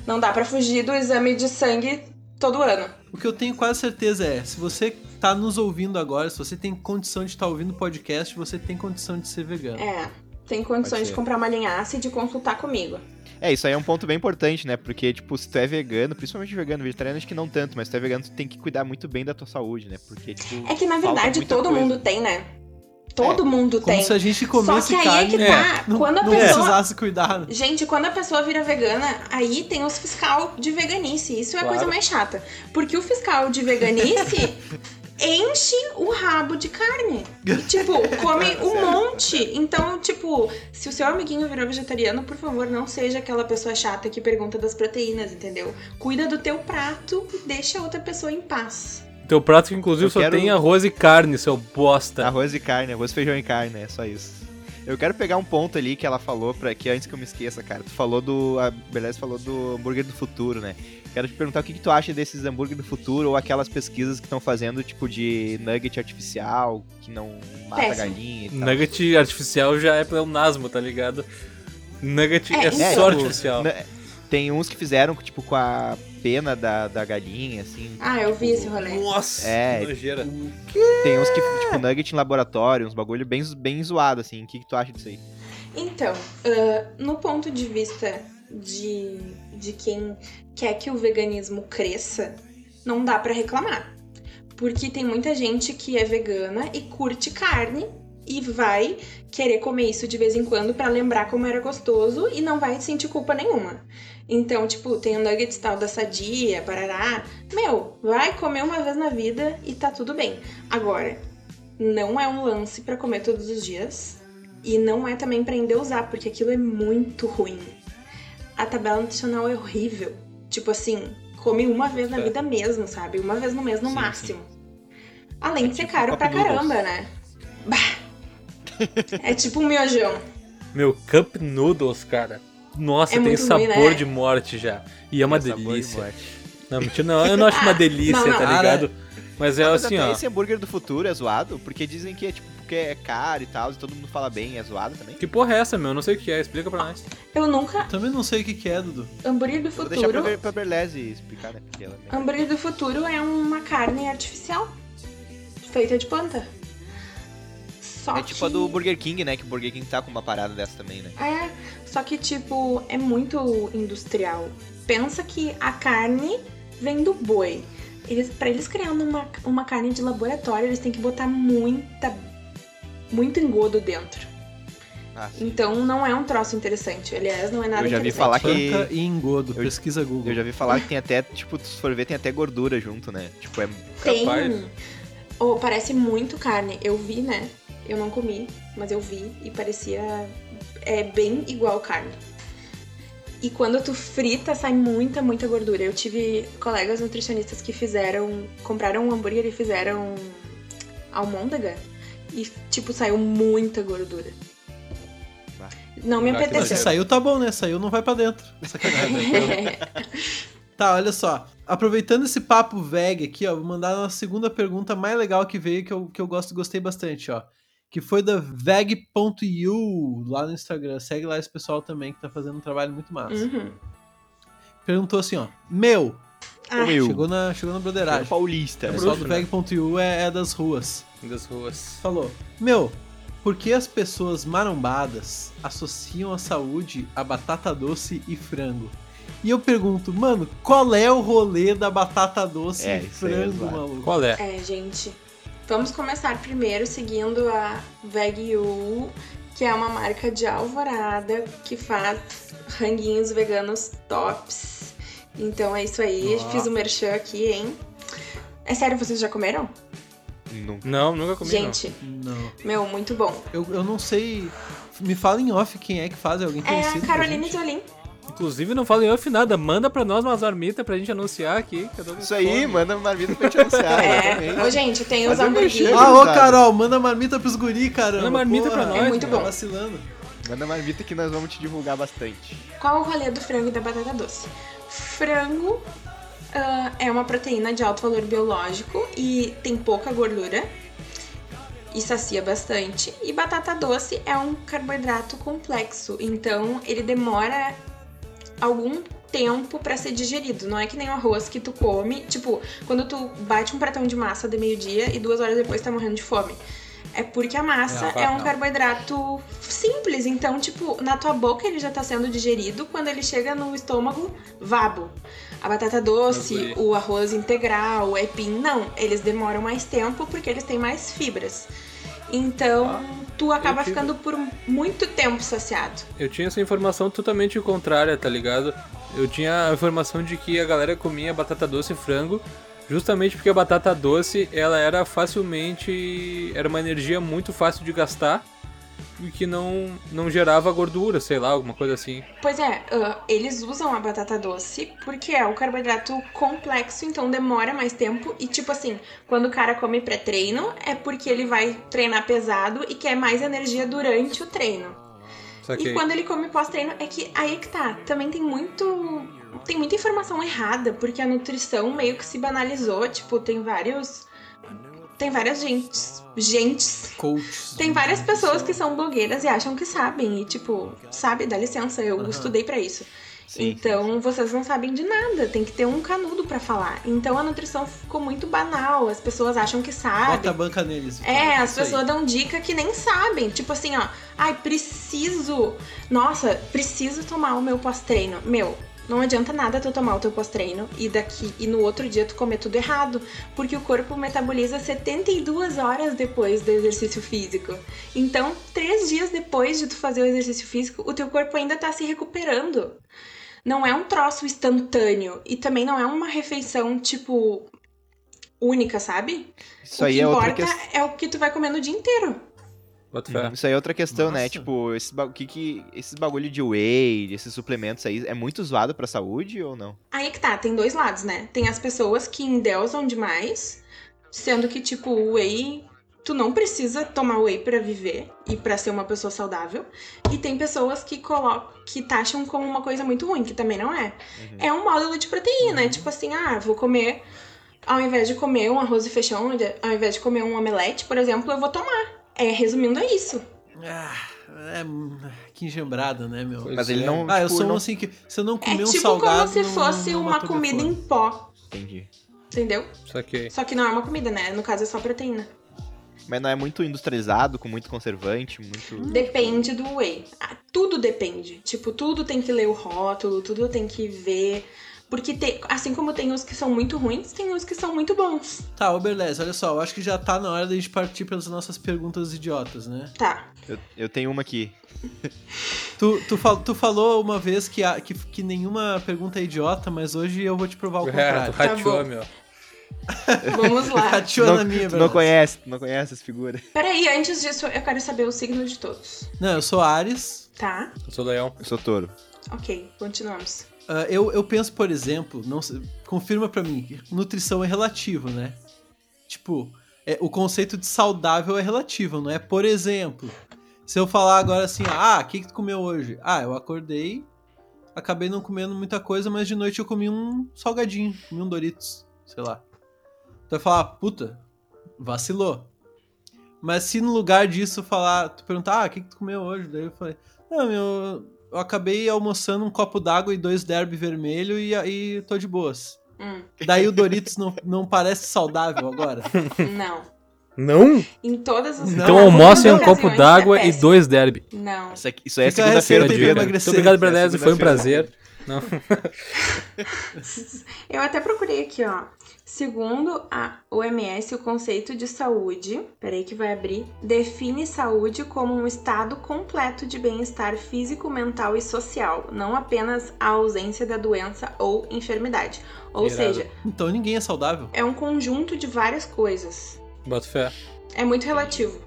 Não dá pra fugir do exame de sangue todo ano. O que eu tenho quase certeza é, se você tá nos ouvindo agora, se você tem condição de estar ouvindo o podcast, você tem condição de ser vegano. É. Tem condições de comprar uma linhaça e de consultar comigo. É, isso aí é um ponto bem importante, né? Porque, tipo, se tu é vegano, principalmente vegano, vegetariano acho que não tanto, mas se tu é vegano, tu tem que cuidar muito bem da tua saúde, né? Porque, tipo. É que na verdade todo coisa. mundo tem, né? Todo mundo Como tem. se a gente Só comesse que aí é carne que tá. não, quando a não pessoa precisasse cuidar. Gente, quando a pessoa vira vegana, aí tem os fiscal de veganice. Isso é a Claro. coisa mais chata. Porque o fiscal de veganice enche o rabo de carne. E, tipo, come um monte. Então, tipo, se o seu amiguinho virou vegetariano, por favor, não seja aquela pessoa chata que pergunta das proteínas, entendeu? Cuida do teu prato e deixa a outra pessoa em paz. Teu prato que inclusive Eu só quero- tem arroz e carne, seu bosta. Arroz e carne, arroz, feijão e carne, é só isso. Eu quero pegar um ponto ali que ela falou, pra que antes que eu me esqueça, cara. Tu falou do. A Beleza falou do hambúrguer do futuro, né? Quero te perguntar o que, que tu acha desses hambúrguer do futuro ou aquelas pesquisas que estão fazendo, tipo, de nugget artificial, que não mata a Péssimo. galinha e tal. Nugget artificial já é pleonasmo, tá ligado? Nugget É, é, então. só É, tipo, artificial. né, Tem uns que fizeram, tipo, com a pena da, da galinha, assim. Ah, eu vi esse rolê. Nossa, É. que nojeira. Tem uns que, tipo, nugget em laboratório, uns bagulho bem, bem zoado, assim. O que, que tu acha disso aí? Então, ah, no ponto de vista de, de quem quer que o veganismo cresça, não dá pra reclamar. Porque tem muita gente que é vegana e curte carne e vai querer comer isso de vez em quando pra lembrar como era gostoso e não vai sentir culpa nenhuma. Então, tipo, tem o nuggets tal da sadia, parará. Meu, vai comer uma vez na vida e tá tudo bem. Agora, não é um lance pra comer todos os dias. E não é também pra endeusar, porque aquilo é muito ruim. A tabela nutricional é horrível. Tipo assim, come uma vez na É. vida mesmo, sabe? Uma vez no mês no Sim, máximo. Além de ser tipo caro pra Noodles. caramba, né? Bah. É tipo um miojão. Meu, Cup Noodles, cara. Nossa, É tem sabor ruim, né? de morte já. E é uma Tem sabor de delícia. morte. Não, mentira, não, eu não acho uma Ah, delícia, não, não. tá Cara, ligado? Mas é Mas assim, até ó. esse hambúrguer do futuro é zoado, porque dizem que é, tipo, porque é caro e tal, e todo mundo fala bem, é zoado também. Que porra é essa, meu? Eu não sei o que é, explica pra nós. Eu nunca. Também não sei o que, que é, Dudu. Hambúrguer do Vou deixar pra, futuro. Ber- pra Berlese explicar, né? Porque ela... Hambúrguer do futuro é uma carne artificial. Feita de planta. Só É tipo que... a do Burger King, né? Que o Burger King tá com uma parada dessa também, né? É, só que, tipo, é muito industrial. Pensa que a carne vem do boi. Eles, pra eles criarem uma, uma carne de laboratório, eles têm que botar muita. Muito engodo dentro. Ah. Então não é um troço interessante. Aliás, não é nada Eu já vi interessante. falar que- Planta e engodo. Eu- Pesquisa Google. Eu já vi falar que tem até, tipo, se for ver, tem até gordura junto, né? Tipo, é. Tem. Capaz. Oh, parece muito carne. Eu vi, né? Eu não comi, mas eu vi e parecia é bem igual carne. E quando tu frita, sai muita, muita gordura. Eu tive colegas nutricionistas que fizeram. compraram um hambúrguer e fizeram almôndega. E, tipo, saiu muita gordura. Não me Mas se apeteceu. saiu, tá bom, né? Saiu, não vai pra dentro. Tá, olha só. Aproveitando esse papo veg aqui, ó, vou mandar uma segunda pergunta mais legal que veio, que eu, que eu gosto, gostei bastante, ó. Que foi da veg.you lá no Instagram. Segue lá esse pessoal também que tá fazendo um trabalho muito massa. Uhum. Perguntou assim, ó. Meu, Ah, chegou na, chegou na broderagem. Paulista. O pessoal bruxo, do né? veg.you é, é das ruas. Das ruas. Falou, meu, por que as pessoas marombadas associam a saúde a batata doce e frango? E eu pergunto, mano, qual é o rolê da batata doce É, e é frango, zoado. maluco? Qual é? É, gente. Vamos começar primeiro seguindo a VegU, que é uma marca de alvorada que faz ranguinhos veganos tops. Então é isso aí, fiz o merchan aqui, hein? É sério, vocês já comeram? Não. Não, nunca comi Gente, Não. meu, muito bom. Eu, eu não sei. Me fala em off quem é que faz, é alguém É conhecido? a Caroline gente? Zolim. não. Inclusive, não fala em off nada. Manda pra nós umas marmitas pra gente anunciar aqui. Isso aí, manda uma vida pra te anunciar. É. Ô, gente, tem os um merchan. Ah, ô? Carol, manda marmita pros guri, caramba. Manda marmita porra. pra nós, É muito Tá bom. vacilando. Manda uma vida que nós vamos te divulgar bastante. Qual o rolê do frango e da batata doce? Frango ah, é uma proteína de alto valor biológico e tem pouca gordura e sacia bastante. E batata doce é um carboidrato complexo, então ele demora algum tempo pra ser digerido. Não é que nem o arroz que tu come, tipo, quando tu bate um pratão de massa de meio-dia e duas horas depois tá morrendo de fome. É porque a massa É, é, um carboidrato simples, então, tipo, na tua boca ele já tá sendo digerido, quando ele chega no estômago, vabo. A batata doce, o arroz integral, o aipim, não, eles demoram mais tempo porque eles têm mais fibras. Então, tu acaba tive- ficando por muito tempo saciado. Eu tinha essa informação totalmente contrária, tá ligado? Eu tinha a informação de que a galera comia batata doce e frango justamente porque a batata doce ela era facilmente. era uma energia muito fácil de gastar e que não, não gerava gordura, sei lá, alguma coisa assim. Pois é, ah, eles usam a batata doce porque é o carboidrato complexo, então demora mais tempo. E tipo assim, quando o cara come pré-treino, é porque ele vai treinar pesado e quer mais energia durante o treino. Saquei. E quando ele come pós-treino, é que aí que tá. Também tem muito. Tem muita informação errada, porque a nutrição meio que se banalizou. Tipo, tem vários. Tem várias gentes. Gentes. Coaches. Tem várias pessoas que são blogueiras e acham que sabem. E, tipo, sabe, dá licença, eu estudei pra isso. Sim. Então, vocês não sabem de nada, tem que ter um canudo pra falar. Então, a nutrição ficou muito banal, as pessoas acham que sabem. Bota a banca neles. É, as pessoas dão dica que nem sabem. Tipo assim, ó. Ai, preciso. Nossa, preciso tomar o meu pós-treino. Meu, não adianta nada tu tomar o teu pós-treino e daqui e no outro dia tu comer tudo errado. Porque o corpo metaboliza 72 horas depois do exercício físico. Então, três dias depois de tu fazer o exercício físico, o teu corpo ainda tá se recuperando. Não é um troço instantâneo. E também não é uma refeição, tipo, única, sabe? Isso o aí que é outra importa questão. é o que tu vai comer no dia inteiro. Fé. Isso aí é outra questão, né? Nossa. Tipo, esse, ba- que, que, esses bagulho de whey, esses suplementos aí, é muito zoado pra saúde ou não? Aí que tá, tem dois lados, né? Tem as pessoas que endeusam demais, sendo que, tipo, o whey, tu não precisa tomar whey pra viver e pra ser uma pessoa saudável. E tem pessoas que colocam, que taxam como uma coisa muito ruim, que também não é. Uhum. É um módulo de proteína, é tipo assim, ah, vou comer, ao invés de comer um arroz e feijão, ao invés de comer um omelete, por exemplo, eu vou tomar. É, resumindo, é isso. Ah, é, hum, que engembrado, né, meu? Pois Mas ele é. não. Ah, eu tipo, sou um não... assim que se eu não É comer um tipo salgado. como se não- fosse não uma matou minha comida em pó, Entendi. entendeu? Saquei. Só que não é uma comida, né? No caso é só proteína. Mas não é muito industrializado, com muito conservante, muito. Depende do whey. Ah, Tudo depende. Tipo, tudo tem que ler o rótulo, tudo tem que ver. Porque tem, assim como tem os que são muito ruins, tem os que são muito bons. Tá, ô Berlez, olha só, eu acho que já tá na hora da gente partir pelas nossas perguntas idiotas, né? Tá. Eu, eu tenho uma aqui. Tu, tu, fal- tu falou uma vez que, a- que, que nenhuma pergunta é idiota, mas hoje eu vou te provar o É, contrário. tu Tá rateou, bom. meu. Vamos lá. Rateou não, na minha, tu não conhece, tu não conhece as figuras. Peraí, antes disso, eu quero saber o signo de todos. Não, eu sou Ares. Tá? Eu sou leão. Eu sou touro. Ok, continuamos. Ah, eu, eu penso, por exemplo, não confirma pra mim, nutrição é relativo, né? Tipo, é, o conceito de saudável é relativo, não é? Por exemplo, se eu falar agora assim, ah, o que, que tu comeu hoje? Ah, eu acordei, acabei não comendo muita coisa, mas de noite eu comi um salgadinho, comi um Doritos, sei lá. Tu vai falar, puta, vacilou. Mas se no lugar disso falar, tu perguntar, ah, o que, que tu comeu hoje? Daí eu falei, não, meu, eu acabei almoçando um copo d'água e dois derby vermelho e aí tô de boas. Hum, Daí o Doritos não, não parece saudável agora. não. Não? Em todas as Não. Então Não, almocem um copo é d'água e péssimo. dois derby. Não. Isso, aqui- isso aí é segunda-feira pra dia, né? Muito obrigado, Essa é. Foi um prazer. Não. Eu até procurei aqui, ó. Segundo a OMS, o conceito de saúde, peraí que vai abrir, define saúde como um estado completo de bem-estar físico, mental e social, não apenas a ausência da doença ou enfermidade. Ou Irado. seja, Então ninguém é saudável. é um conjunto de várias coisas. Bota fé. É muito relativo.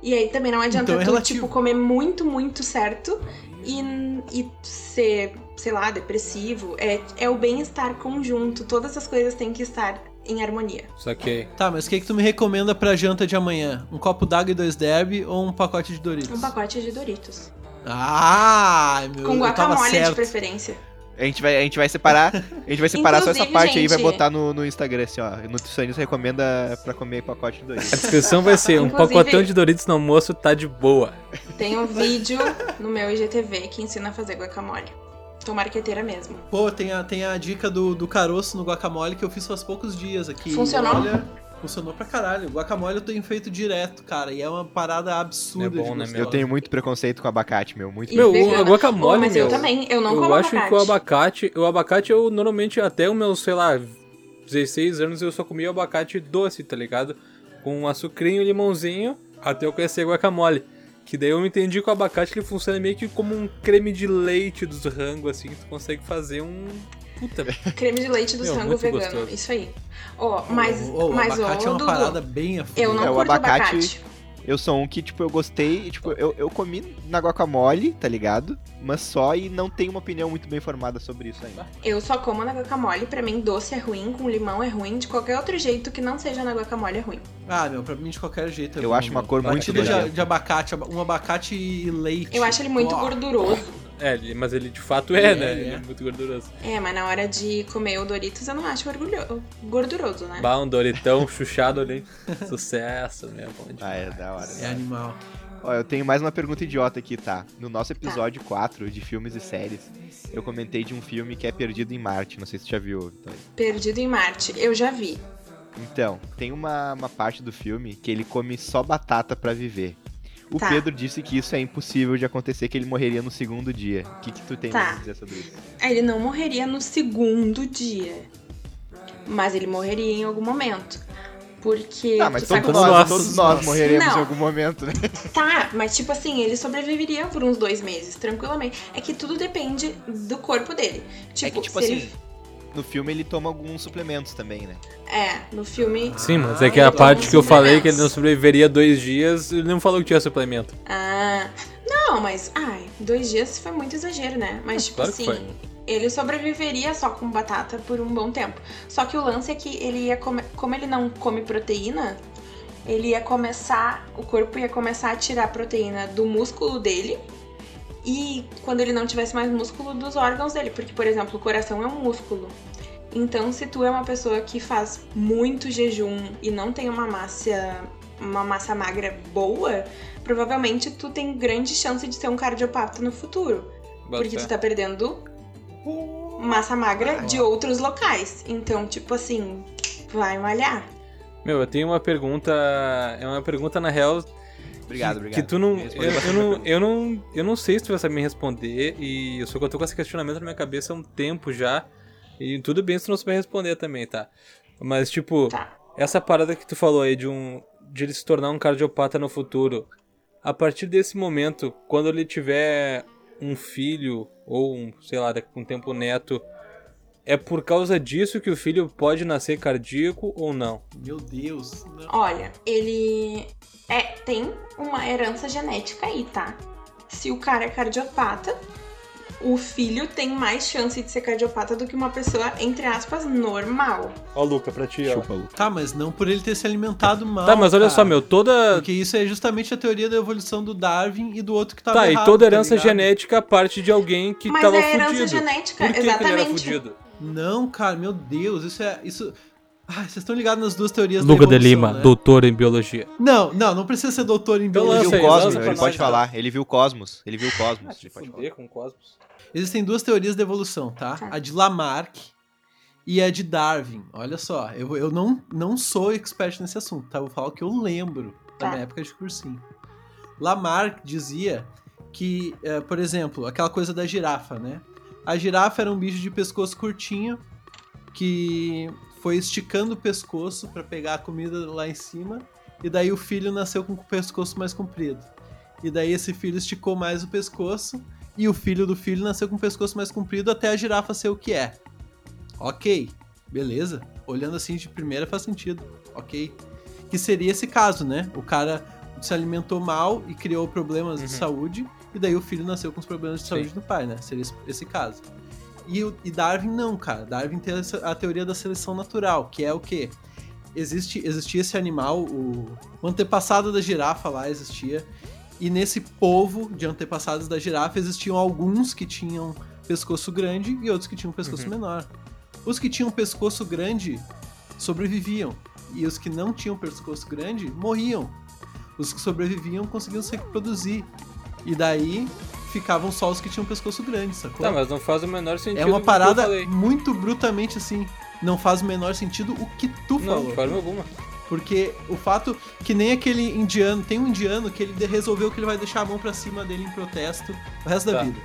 E aí também não adianta Então é tu, relativo. tipo, comer muito, muito certo e, e ser, sei lá, depressivo. É, é o bem-estar conjunto. Todas as coisas têm que estar em harmonia. Saquei. Tá, mas o que, que tu me recomenda pra janta de amanhã? Um copo d'água e dois derby ou um pacote de Doritos? Um pacote de Doritos. Ah, meu, Com eu tava guacamole de preferência. A gente vai, a gente vai separar, a gente vai separar só essa parte aí e vai gente- botar no, no Instagram assim, ó. Nutricionista recomenda pra comer pacote de Doritos. A descrição vai ser um Inclusive- pacotão de Doritos no almoço tá de boa. Tem um vídeo no meu IGTV que ensina a fazer guacamole. Tô marqueteira mesmo. Pô, tem a, tem a dica do, do caroço no guacamole que eu fiz faz poucos dias aqui. Funcionou? Olha, funcionou pra caralho. Guacamole eu tenho feito direto, cara. E é uma parada absurda. É bom, de né, meu? Eu tenho muito preconceito com abacate, meu. Muito E Meu, o guacamole, Oh, mas meu, eu também, eu não eu como acho abacate. que o abacate, o abacate eu normalmente até os meus, sei lá, 16 anos eu só comia abacate doce, tá ligado? Com um açucrinho e limãozinho, até eu conhecer guacamole. Que daí eu entendi que o abacate ele funciona meio que como um creme de leite dos rangos, assim, que tu consegue fazer um. Puta, Creme de leite do Meu, frango vegano. gostoso. Isso aí. Ó, mas, Ô, ô, mas o abacate ó, é uma Dudu, parada bem a eu não É, curto abacate- abacate. Eu sou um que, tipo, eu gostei, tipo, eu, eu comi na guacamole, tá ligado? Mas só e não tenho uma opinião muito bem formada sobre isso ainda. Eu só como na guacamole, pra mim doce é ruim, com limão é ruim, de qualquer outro jeito que não seja na guacamole é ruim. Ah, meu, pra mim de qualquer jeito. é Eu bom, acho uma meu. cor muito de, de abacate, um abacate e leite. Eu acho ele muito gorduroso. É, ele- mas ele de fato é, É, né? ele Ele é é. muito gorduroso. É, mas na hora de comer o Doritos eu não acho orgulho... gorduroso, né? Bah, um Doritão chuchado ali. Sucesso, né? Bom demais. Ah, é da hora. É animal. Ó, eu tenho mais uma pergunta idiota aqui, tá? No nosso episódio 4 de filmes e séries, eu comentei de um filme que é Perdido em Marte. Não sei se tu já viu, Vitória. Perdido em Marte, eu já vi. Então, tem uma, uma parte do filme que ele come só batata pra viver. O Tá. Pedro disse que isso é impossível de acontecer, que ele morreria no segundo dia. O que, que tu tem Tá. a dizer sobre isso? Ele não morreria no segundo dia. Mas ele morreria em algum momento. Porque. Ah, mas todos nós, nós. todos nós morreremos Não. em algum momento, né? Tá, mas tipo assim, ele sobreviveria por uns dois meses, tranquilamente. É que tudo depende do corpo dele. Tipo, é que, tipo se assim, ele. No filme ele toma alguns suplementos também, né? É, no filme. Sim, mas é que a Ah, parte que eu falei que ele não sobreviveria dois dias, ele não falou que tinha suplemento. Ah. Não, mas. Ai, dois dias foi muito exagero, né? Mas, tipo claro que assim. foi. Ele sobreviveria só com batata por um bom tempo. Só que o lance é que ele ia comer. Como ele não come proteína, ele ia começar. O corpo ia começar a tirar proteína do músculo dele. E quando ele não tivesse mais músculo, dos órgãos dele. Porque, por exemplo, o coração é um músculo. Então, se tu é uma pessoa que faz muito jejum e não tem uma massa, uma massa magra boa, provavelmente tu tem grande chance de ser um cardiopata no futuro. Bota Porque tu tá perdendo massa magra de outros locais. Então, tipo assim, vai malhar. Meu, eu tenho uma pergunta. É uma pergunta, na real. Obrigado, que, obrigado. Que tu não. Me Eu, eu não, eu, não, eu não sei se tu vai saber me responder. E eu só que eu tô com esse questionamento na minha cabeça há um tempo já. E tudo bem se tu não souber responder também, tá? Mas, tipo, Tá. essa parada que tu falou aí de um. de ele se tornar um cardiopata no futuro. A partir desse momento, quando ele tiver um filho, ou um, sei lá, daqui a um tempo neto, é por causa disso que o filho pode nascer cardíaco ou não? Meu Deus. não. Olha, ele é tem uma herança genética aí, tá? Se o cara é cardiopata, o filho tem mais chance de ser cardiopata do que uma pessoa, entre aspas, normal. Ó, Luca, pra ti, ó. Chupa, Lu. Tá, mas não por ele ter se alimentado mal. Tá, mas olha cara. só, meu, toda. Porque isso é justamente a teoria da evolução do Darwin e do outro que tava Tá, errado, e toda herança ligado? genética parte de alguém que Mas tava é herança fudido. genética, Por que, que ele era exatamente. fudido? Não, cara, meu Deus, isso é. Isso. Ai, vocês estão ligados nas duas teorias Luca da de evolução, Lima, né? doutor em biologia. Não, não, não precisa ser doutor em Então Ele biologia. lança viu o Cosmos, ele pode falar. Ele viu o Cosmos. Ele viu o Cosmos. Ah, ele pode falar. com cosmos. Existem duas teorias da evolução, tá? Tá. A de Lamarck e a de Darwin. Olha só, eu, eu não, não sou expert nesse assunto, tá? Vou falar o que eu lembro da Tá. minha época de cursinho. Lamarck dizia que, eh, por exemplo, aquela coisa da girafa, né? A girafa era um bicho de pescoço curtinho que foi esticando o pescoço para pegar a comida lá em cima e daí o filho nasceu com o pescoço mais comprido. E daí esse filho esticou mais o pescoço e o filho do filho nasceu com o pescoço mais comprido até a girafa ser o que é. Ok, beleza. Olhando assim de primeira faz sentido. Ok. Que seria esse caso, né? O cara se alimentou mal e criou problemas de Uhum. saúde, e daí o filho nasceu com os problemas de Sim. saúde do pai, né? Seria esse, caso. E, o- e Darwin não, cara. Darwin tem a teoria da seleção natural, que é o quê? Existe, existia esse animal, o, o antepassado da girafa lá existia, e nesse povo de antepassados da girafa existiam alguns que tinham pescoço grande e outros que tinham pescoço Uhum. menor. Os que tinham pescoço grande sobreviviam, e os que não tinham pescoço grande morriam. Os que sobreviviam conseguiam se reproduzir. E daí ficavam só os que tinham pescoço grande, sacou? Tá, mas não faz o menor sentido. é uma que parada Eu falei. muito brutamente assim. Não faz o menor sentido o que tu Não, falou. de forma alguma. Porque o fato que nem aquele indiano, tem um indiano que ele resolveu que ele vai deixar a mão pra cima dele em protesto o resto da Tá. vida.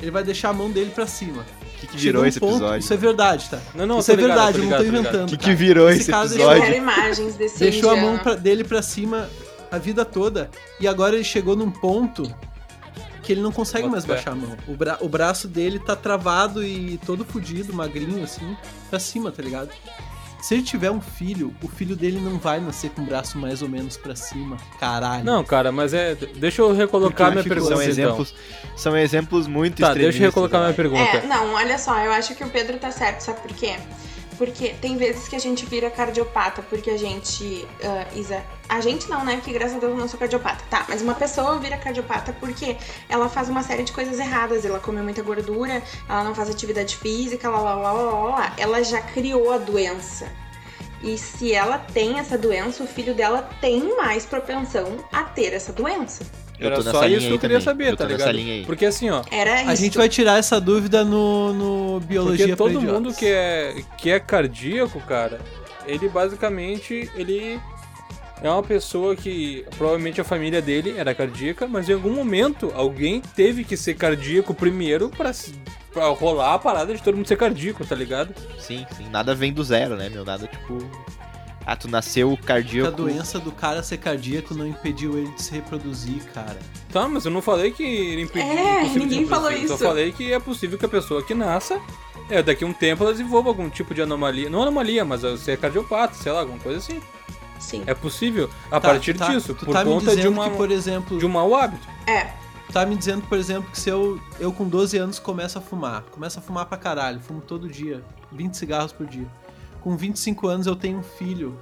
Ele vai deixar a mão dele pra cima. O que, que virou um esse ponto- episódio? Isso é verdade, tá? Não, não, isso tô é ligado, verdade, eu não tô ligado, tô ligado. inventando. O que, que cara. virou Esse esse caso- Eu episódio? quero imagens desse Deixou a mão indiano. pra- dele pra cima a vida toda. E agora ele chegou num ponto que ele não consegue Bota mais baixar a mão. O, bra- o braço dele tá travado e todo fudido, magrinho, assim, pra cima, tá ligado? Se ele tiver um filho, o filho dele não vai nascer com o braço mais ou menos pra cima. Caralho. Não, cara, mas é. Deixa eu recolocar minha pergunta. São então. exemplos, são exemplos muito Tá, deixa eu recolocar minha né? pergunta. É, não, olha só, eu acho que o Pedro tá certo, sabe por quê? Porque tem vezes que a gente vira cardiopata porque a gente. ah, Isa. A gente não, né? Que graças a Deus eu não sou cardiopata. Tá, mas uma pessoa vira cardiopata porque ela faz uma série de coisas erradas. Ela come muita gordura, ela não faz atividade física, lá, lá, lá, lá, lá. Ela já criou a doença. E se ela tem essa doença, o filho dela tem mais propensão a ter essa doença. Eu Era tô só isso que eu queria também. saber, Eu tá ligado? linha aí. Porque assim, ó. Era A isso. gente vai tirar essa dúvida no, no Biologia Porque todo mundo que é, que é cardíaco, cara, ele basicamente, ele é uma pessoa que provavelmente a família dele era cardíaca, mas em algum momento alguém teve que ser cardíaco primeiro pra, se- pra rolar a parada de todo mundo ser cardíaco, tá ligado? Sim, sim. Nada vem do zero, né, meu? Nada tipo. Ah, tu nasceu Que a cardíaco. doença do cara ser cardíaco não impediu ele de se reproduzir, cara. Tá, mas eu não falei que ele impediu. É, ninguém falou. Eu isso. Só falei que é possível que a pessoa que nasça, é, daqui a um tempo ela desenvolva algum tipo de anomalia. Não anomalia, mas você é cardiopata, sei lá, alguma coisa assim. Sim. É possível a Tá, partir tá- disso, tu por tá me conta de, dizendo uma, que, por exemplo, de um mau hábito. É. tu tá me dizendo, por exemplo, que se eu, eu com 12 anos começo a fumar, começo a fumar pra caralho, fumo todo dia, 20 cigarros por dia. Com 25 anos eu tenho um filho.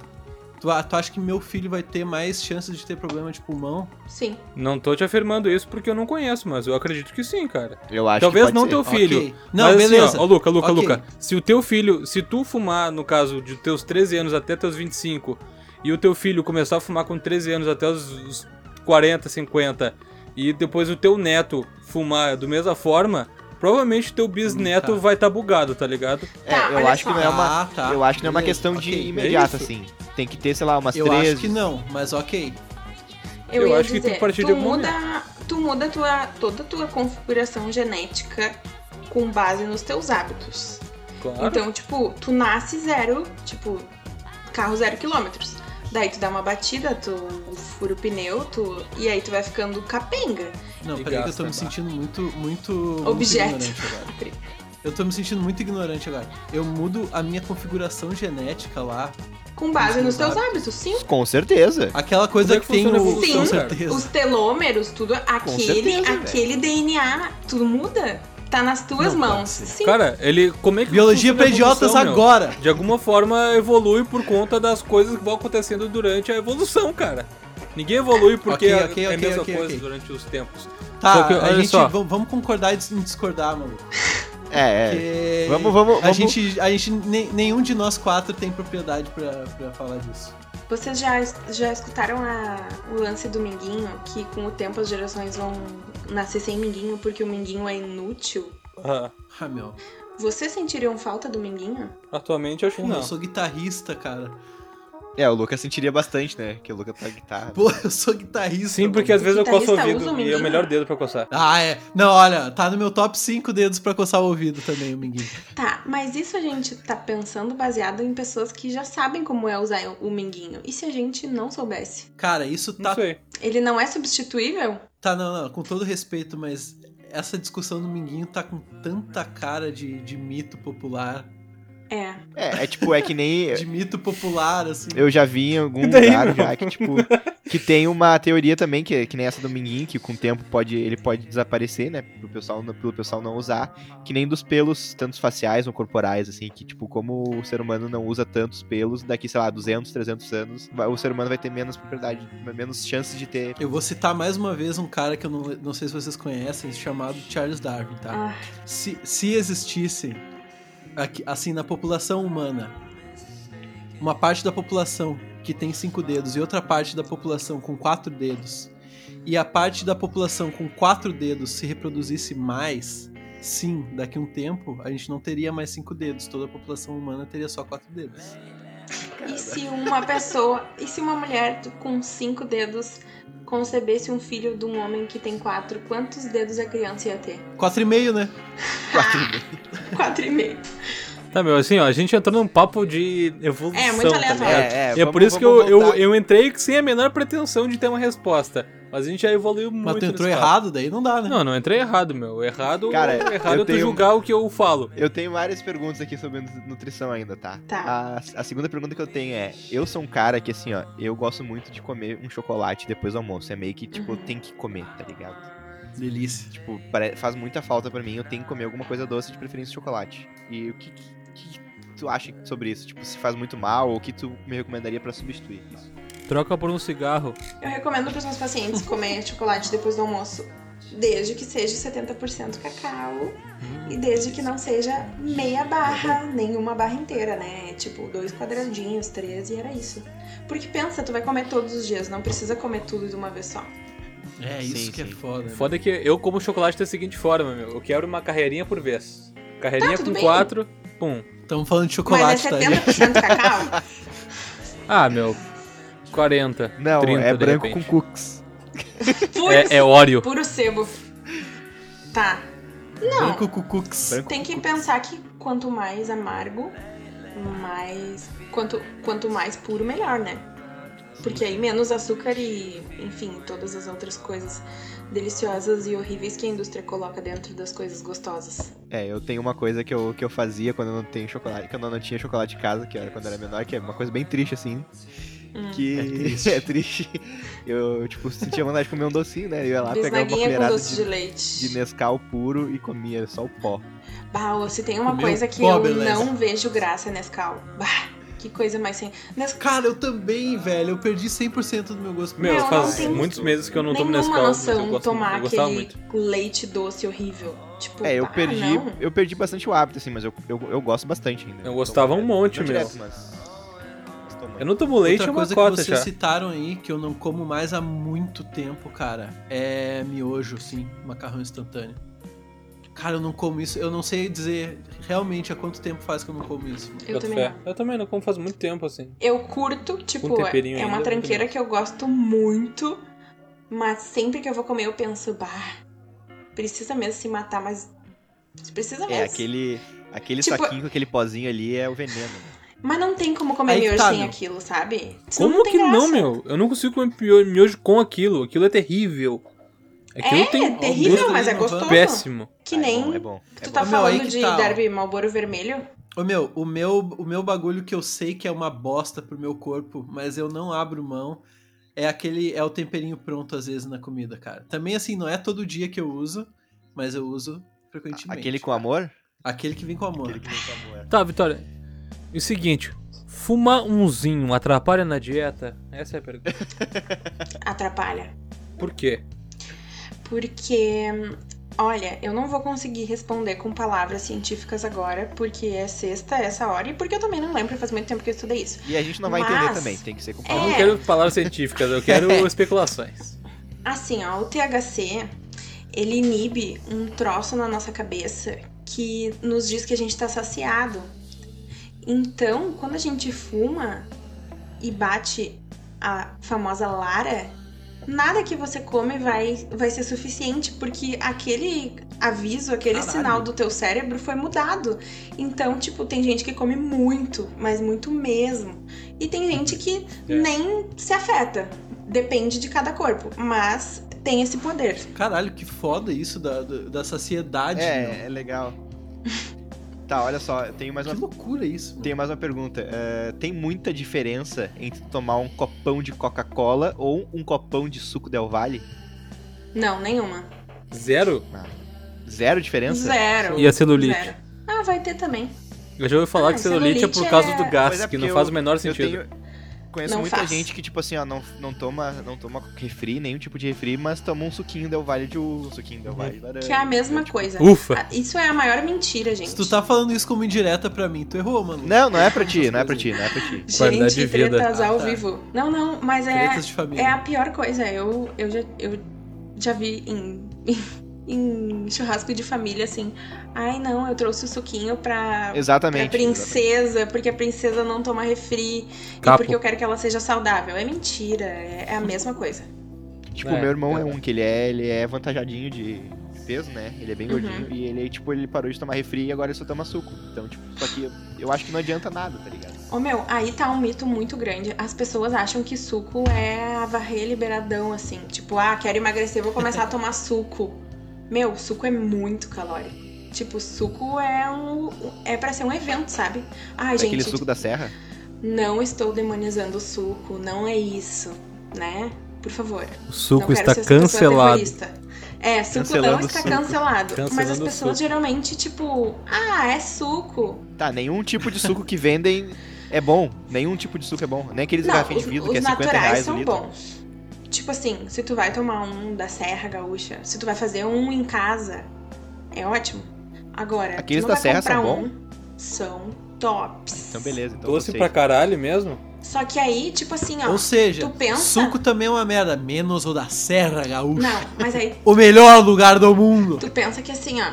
Tu, a- tu acha que meu filho vai ter mais chances de ter problema de pulmão? Sim. Não tô te afirmando isso porque eu não conheço, mas eu acredito que sim, cara. Eu acho Talvez que não ser. teu filho. Ok. Não, mas beleza. assim, ó, ó, Luca, Luca, Ok. Luca. Se o teu filho, se tu fumar, no caso, de teus 13 anos até teus 25, e o teu filho começar a fumar com 13 anos até os, os 40, 50, e depois o teu neto fumar da mesma forma, provavelmente teu bisneto Tá. vai estar bugado, tá ligado? É, Tá, eu acho que só. não é uma. Ah, tá. Eu acho que não é uma questão ok. de imediata, É assim. Tem que ter, sei lá, umas Eu 13. acho que não, mas ok. Eu, Eu acho que dizer, tem que partir de algum muda, tu muda tua, toda a tua configuração genética com base nos teus hábitos. Claro. Então, tipo, tu nasce zero, tipo, carro zero quilômetros. Daí tu dá uma batida, tu fura o pneu, tu, e aí tu vai ficando capenga. Não, E peraí que eu tô me tá. sentindo muito, muito, muito Objeto. ignorante agora. Eu tô me sentindo muito ignorante agora. Eu mudo a minha configuração genética lá. Com base Os nos teus teus hábitos, sim. Com certeza. Aquela coisa é que, que tem o... evolução, Com certeza. Os telômeros, tudo, aquele, certeza, aquele DNA, tudo muda. Tá nas tuas Não mãos. Sim. Cara, ele. Como é que Biologia funciona pra a idiotas meu? agora. De alguma forma evolui por conta das coisas que vão acontecendo durante a evolução, cara. Ninguém evolui porque Ok, é- ok, é a ok, mesma coisa durante os tempos. Tá, que, a olha gente. só. Vamos, vamos concordar em discordar, mano. É, é. Porque Vamos- vamos- A vamos- gente. A gente nem- nenhum de nós quatro tem propriedade pra, pra falar disso. Vocês já, já escutaram a- o lance do minguinho? Que com o tempo as gerações vão nascer sem minguinho porque o minguinho é inútil? Ah, Ah, meu. Vocês sentiriam falta do minguinho? atualmente eu acho que não. eu sou guitarrista, cara. É, o Lucas sentiria bastante, né? Que o Lucas tá guitarra. Pô, eu sou guitarrista. Sim, porque às vezes eu coço o ouvido o e é o melhor dedo pra coçar. Ah, é. Não, olha, tá no meu top 5 dedos pra coçar o ouvido também, o minguinho. Tá, mas isso a gente tá pensando baseado em pessoas que já sabem como é usar o minguinho. E se a gente não soubesse? Cara, isso Não tá. sei. Ele não é substituível? Tá, não, não, com todo respeito, mas essa discussão do minguinho tá com tanta cara de, de mito popular. É. É, é tipo, é que nem. De mito popular, assim. Eu já vi em algum daí, lugar meu? já que, tipo, que tem uma teoria também, que, que nem essa do Minguinho, que com o tempo pode, ele pode desaparecer, né? Pro pessoal, não- pelo pessoal não usar. Que nem dos pelos, tanto faciais ou corporais, assim, que, tipo, como o ser humano não usa tantos pelos, daqui, sei lá, 200, 300 anos, o ser humano vai ter menos propriedade, menos chances de ter. Eu vou citar mais uma vez um cara que eu não, não sei se vocês conhecem, chamado Charles Darwin, tá? Ah, Se, se existisse, assim, na população humana, uma parte da população que tem cinco dedos e outra parte da população com quatro dedos, e a parte da população com quatro dedos se reproduzisse mais, sim, daqui a um tempo a gente não teria mais cinco dedos, toda a população humana teria só quatro dedos. E se uma pessoa. E se uma mulher com cinco dedos concebesse um filho de um homem que tem quatro, quantos dedos a criança ia ter? Quatro e meio, né? Quatro e meio. Tá, meu, assim, ó, a gente entrou num papo de evolução. É, muito tá aleatório. ligado? É, é, E é vamos- por isso que eu, eu, eu entrei sem a menor pretensão de ter uma resposta. Mas a gente já evoluiu muito. Mas tu entrou papo. errado, daí não dá, né? Não, não entrei errado, meu. Errado, Cara, errado eu é tu tenho- julgar o que eu falo. Eu tenho várias perguntas aqui sobre nu- nutrição ainda, tá? Tá. A, a segunda pergunta que eu tenho é: eu sou um cara que, assim, ó, eu gosto muito de comer um chocolate depois do almoço. É meio que, tipo, eu tenho que comer, tá ligado? Delícia. Tipo, faz muita falta pra mim, eu tenho que comer alguma coisa doce, de preferência chocolate. E o que, que tu acha sobre isso? Tipo, se faz muito mal ou o que tu me recomendaria pra substituir isso? Troca por um cigarro. Eu recomendo para os meus pacientes comer chocolate depois do almoço, desde que seja 70% cacau e desde que não seja meia barra, nenhuma barra inteira, né? Tipo, dois quadradinhos, três e era isso. Porque pensa, tu vai comer todos os dias, não precisa comer tudo de uma vez só. É isso Sim, que é sim. foda. né? Foda que eu como chocolate da seguinte forma, meu. Eu quebro uma carreirinha por vez. Carreirinha Tá, com bem. quatro, pum. Estamos falando de Mas chocolate, é tá? 70% cacau? Ah, meu. 40. Não, 30, é de branco repente. com cookies. Puro, É, é óleo. puro sebo. Tá. Não, Branco com cookies. Tem que pensar que quanto mais amargo, mais. Quanto, quanto mais puro, melhor, né? Porque aí menos açúcar e, enfim, todas as outras coisas deliciosas e horríveis que a indústria coloca dentro das coisas gostosas. É, eu tenho uma coisa que eu, que eu fazia quando eu não tenho chocolate, quando eu não tinha chocolate em casa, que era quando eu era menor, que é uma coisa bem triste assim. Hum. Que É triste. é triste. Eu, tipo, sentia vontade de comer um docinho, né? Eu ia lá pegar uma colherada doce de, de, leite. de Nescau puro e comia só o pó. Bah, se tem uma Comeu coisa que pó, eu beleza. não vejo graça é Nescau. Bah, que coisa mais sem. Nescau. Cara, eu também, velho. Eu perdi 100% do meu gosto. Meu, Meu, faz não tem muitos meses que eu não tomo Nescau. eu noção gosto, tomar eu gostava aquele muito. leite doce horrível. Tipo, É, eu bah, perdi, não. eu perdi bastante o hábito, assim, mas eu, eu, eu gosto bastante ainda. Eu gostava um monte, mas... tomo. Eu não tomo leite, é Outra uma coisa cota que vocês já. citaram aí, que eu não como mais há muito tempo, cara, é miojo, sim, macarrão instantâneo. Cara, eu não como isso, eu não sei dizer realmente há quanto tempo faz que eu não como isso. Eu também fé. não. Eu também não como faz muito tempo, assim. Eu curto, tipo, temperinho é uma ainda, tranqueira que eu gosto muito, mas sempre que eu vou comer eu penso, bah, precisa mesmo se matar, mas precisa mesmo. É, aquele, aquele Tipo- saquinho com aquele pozinho ali é o veneno. né? Mas não tem como comer Aí miojo tá, sem meu. aquilo, sabe? Senão Como tem que não, graça. meu? Eu não consigo comer mio- miojo com aquilo. Aquilo é terrível. Aquilo É, tem terrível, gosto mas é gostoso. péssimo. Que Ah, é nem bom, é bom. tu é tá bom. Meu, falando de tá, derby Malboro Vermelho. Ô meu, o meu, o meu bagulho que eu sei que é uma bosta pro meu corpo, mas eu não abro mão, é aquele, é o temperinho pronto às vezes na comida, cara. Também assim, não é todo dia que eu uso, mas eu uso frequentemente. Aquele com amor? Aquele que vem com amor. Aquele que vem com amor. Tá, Vitória. E o seguinte, fumar umzinho atrapalha na dieta? Essa é a pergunta. Atrapalha. Por quê? Porque, olha, eu não vou conseguir responder com palavras científicas agora, porque é sexta essa hora e porque eu também não lembro, faz muito tempo que eu estudei isso. E a gente não vai Mas- entender também, tem que ser com Eu É. não quero palavras científicas, eu quero especulações. Assim, ó, o THC, ele inibe um troço na nossa cabeça que nos diz que a gente tá saciado. Então, quando a gente fuma e bate a famosa Lara, nada que você come vai, vai ser suficiente, porque aquele aviso, aquele Caralho. sinal do teu cérebro foi mudado. Então, tipo, tem gente que come muito, mas muito mesmo. E tem gente que É. nem se afeta. Depende de cada corpo, mas tem esse poder. Caralho, que foda isso da, da, da saciedade. meu. É, é legal. tá, olha só, eu tenho mais Que uma, loucura isso. mano. tenho mais uma pergunta. É, tem muita diferença entre tomar um copão de Coca-Cola ou um copão de suco Del Valle? Não, nenhuma. Zero? Zero diferença? Zero. E a celulite? Zero. Ah, vai ter também. Eu já ouvi falar Ah, que celulite é por celulite causa é- do gás, é, que não faz eu- o menor Eu sentido. tenho. Conheço Não muita faz. gente que, tipo assim, ó, não, não, toma, não toma refri, nenhum tipo de refri, mas toma um suquinho Del Valle de uva, um suquinho Del Valle de laranja. Que é a mesma tipo, coisa. Ufa! Ah, Isso é a maior mentira, gente. Se tu tá falando isso como indireta pra mim, tu errou, mano. Não, não é pra ti, Essas não é pra ti, não é pra ti. Qualidade Gente, de vida. tretas Ah, ao tá. vivo. Não, não, mas é, Tretas de família. é a pior coisa. Eu, eu, já, eu já vi em, em churrasco de família assim. Ai, não, eu trouxe o suquinho pra, pra Exatamente. princesa, porque a princesa não toma refri Capo. e porque eu quero que ela seja saudável. É mentira, é, é a mesma coisa. exatamente. Tipo, É, o meu irmão é um que ele é, ele é avantajadinho de peso, né? Ele é bem Uhum. gordinho e ele, tipo, ele parou de tomar refri e agora ele só toma suco. Então, tipo, só que eu, eu acho que não adianta nada, tá ligado? Ô meu, aí tá um mito muito grande. As pessoas acham que suco é a varrer liberadão, assim. Tipo, ah, quero emagrecer, vou começar a tomar suco. Meu, suco é muito calórico. Tipo, suco é um. é pra ser um evento, sabe? Ai, gente, Aquele suco da serra. não estou demonizando o suco, não é isso, né? Por favor. O suco não quero está cancelado. É, suco Cancelando não está suco. cancelado. mas Cancelando as o pessoas geralmente, tipo, ah, é suco. Tá, nenhum tipo de suco que vendem é bom. Nenhum tipo de suco é bom. Nem aqueles Não, garrafinhos os, de vidro os que é 50 naturais reais o são litro. bons. Tipo assim, se tu vai tomar um da Serra Gaúcha, se tu vai fazer um em casa, é ótimo. Agora, Aqueles tu não da vai Serra são um, são tops. Então, beleza. Então Doce vocês. pra caralho mesmo? Só que aí, tipo assim, ó. Ou seja, tu pensa- suco também é uma merda. Menos o da Serra Gaúcha. Não, mas aí O melhor lugar do mundo. tu pensa que assim, ó.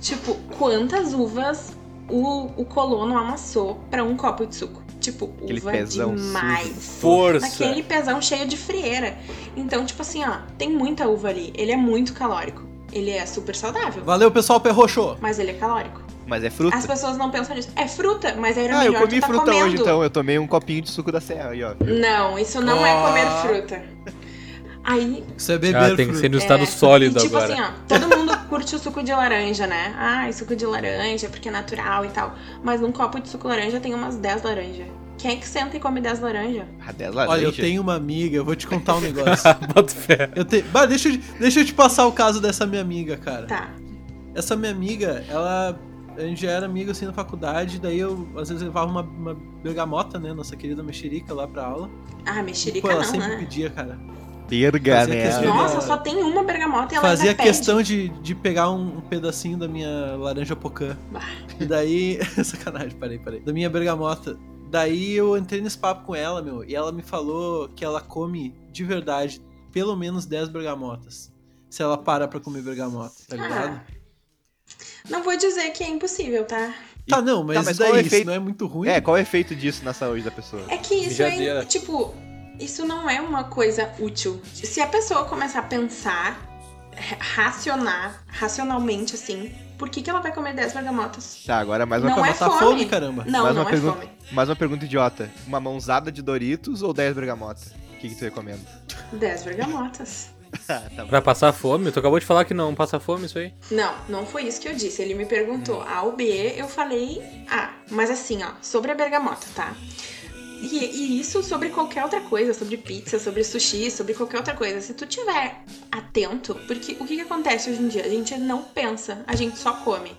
Tipo, quantas uvas o, o colono amassou pra um copo de suco? Tipo, Aquele uva pezão demais. Força! Aquele pezão cheio de frieira. Então, tipo assim, ó, tem muita uva ali. Ele é muito calórico. Ele é super saudável. Valeu, pessoal, perroxou. Mas ele é calórico. Mas é fruta. As pessoas não pensam nisso. É fruta, mas era Ah, eu melhor comi tu tá fruta comendo. hoje então. Eu tomei um copinho de suco da serra aí, ó. Não, isso não é comer Ah. fruta. Aí, Isso é beber Ah, tem que ser no estado é, sólido e tipo agora. assim, ó, todo mundo curte o suco de laranja, né? Ah, suco de laranja porque é natural e tal. Mas num copo de suco laranja tem umas 10 laranjas. Quem é que senta e come 10 laranjas? Ah, 10 laranja. Olha, eu tenho uma amiga, eu vou te contar um negócio. Bota fé. Eu te... Bah, deixa, eu, deixa eu te passar o caso dessa minha amiga, cara. Tá. Essa minha amiga, ela. A gente já era amigo assim na faculdade, daí eu às vezes levava uma, uma bergamota, né? Nossa querida mexerica lá pra aula. Ah, E, mexerica pô, ela não, sempre né? pedia, cara. Berga, Fazia questão- Nossa, só tem uma bergamota e ela Fazia ainda pede. questão de, de pegar um, pedacinho da minha laranja pocã. Bah. E daí. Sacanagem, parei, parei. Da minha bergamota. Daí eu entrei nesse papo com ela, meu, e ela me falou que ela come de verdade pelo menos 10 bergamotas. Se ela para pra comer bergamota, tá ligado? Ah, não vou dizer que é impossível, tá? Tá, não, mas, Tá, mas daí qual é o isso efeito- não é muito ruim? É, qual é o efeito disso na saúde da pessoa? É que isso Mijadeira. é, tipo, isso não é uma coisa útil. Se a pessoa começar a pensar, ra- racionar, racionalmente assim, por que, que ela vai comer 10 bergamotas? Tá, agora mais uma, Não pra é matar fome. fome, caramba. Não, mais não uma é pergunta, fome. mais uma pergunta idiota. Uma mãozada de Doritos ou 10 bergamota? O que, que tu recomenda? 10 bergamotas. Ah, tá bom. Pra passar fome? Tu acabou de falar que não passa fome isso aí? Não, não foi isso que eu disse. Ele me perguntou A ou B, eu falei A. Mas assim, ó, sobre a bergamota, tá? E, e isso sobre qualquer outra coisa, sobre pizza, sobre sushi, sobre qualquer outra coisa. Se tu tiver atento, porque o que, que acontece hoje em dia? A gente não pensa, a gente só come.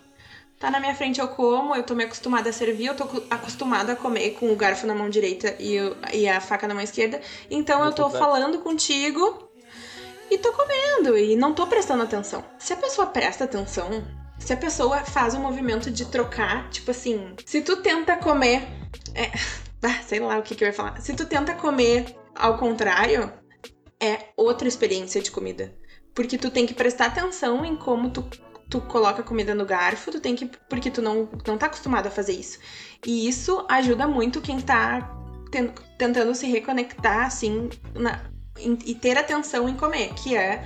Tá na minha frente, eu como, eu tô me acostumada a servir, eu tô acostumada a comer com o garfo na mão direita e, e a faca na mão esquerda. Então eu tô falando contigo e tô comendo e não tô prestando atenção. Se a pessoa presta atenção, se a pessoa faz o movimento de trocar, tipo assim, se tu tenta comer. É, ah, sei lá o que, que eu ia falar. Se tu tenta comer ao contrário, é outra experiência de comida. Porque tu tem que prestar atenção em como tu, tu coloca a comida no garfo, tu tem que. Porque tu não, não tá acostumado a fazer isso. E isso ajuda muito quem tá ten- tentando se reconectar, assim, na- em- e ter atenção em comer, que é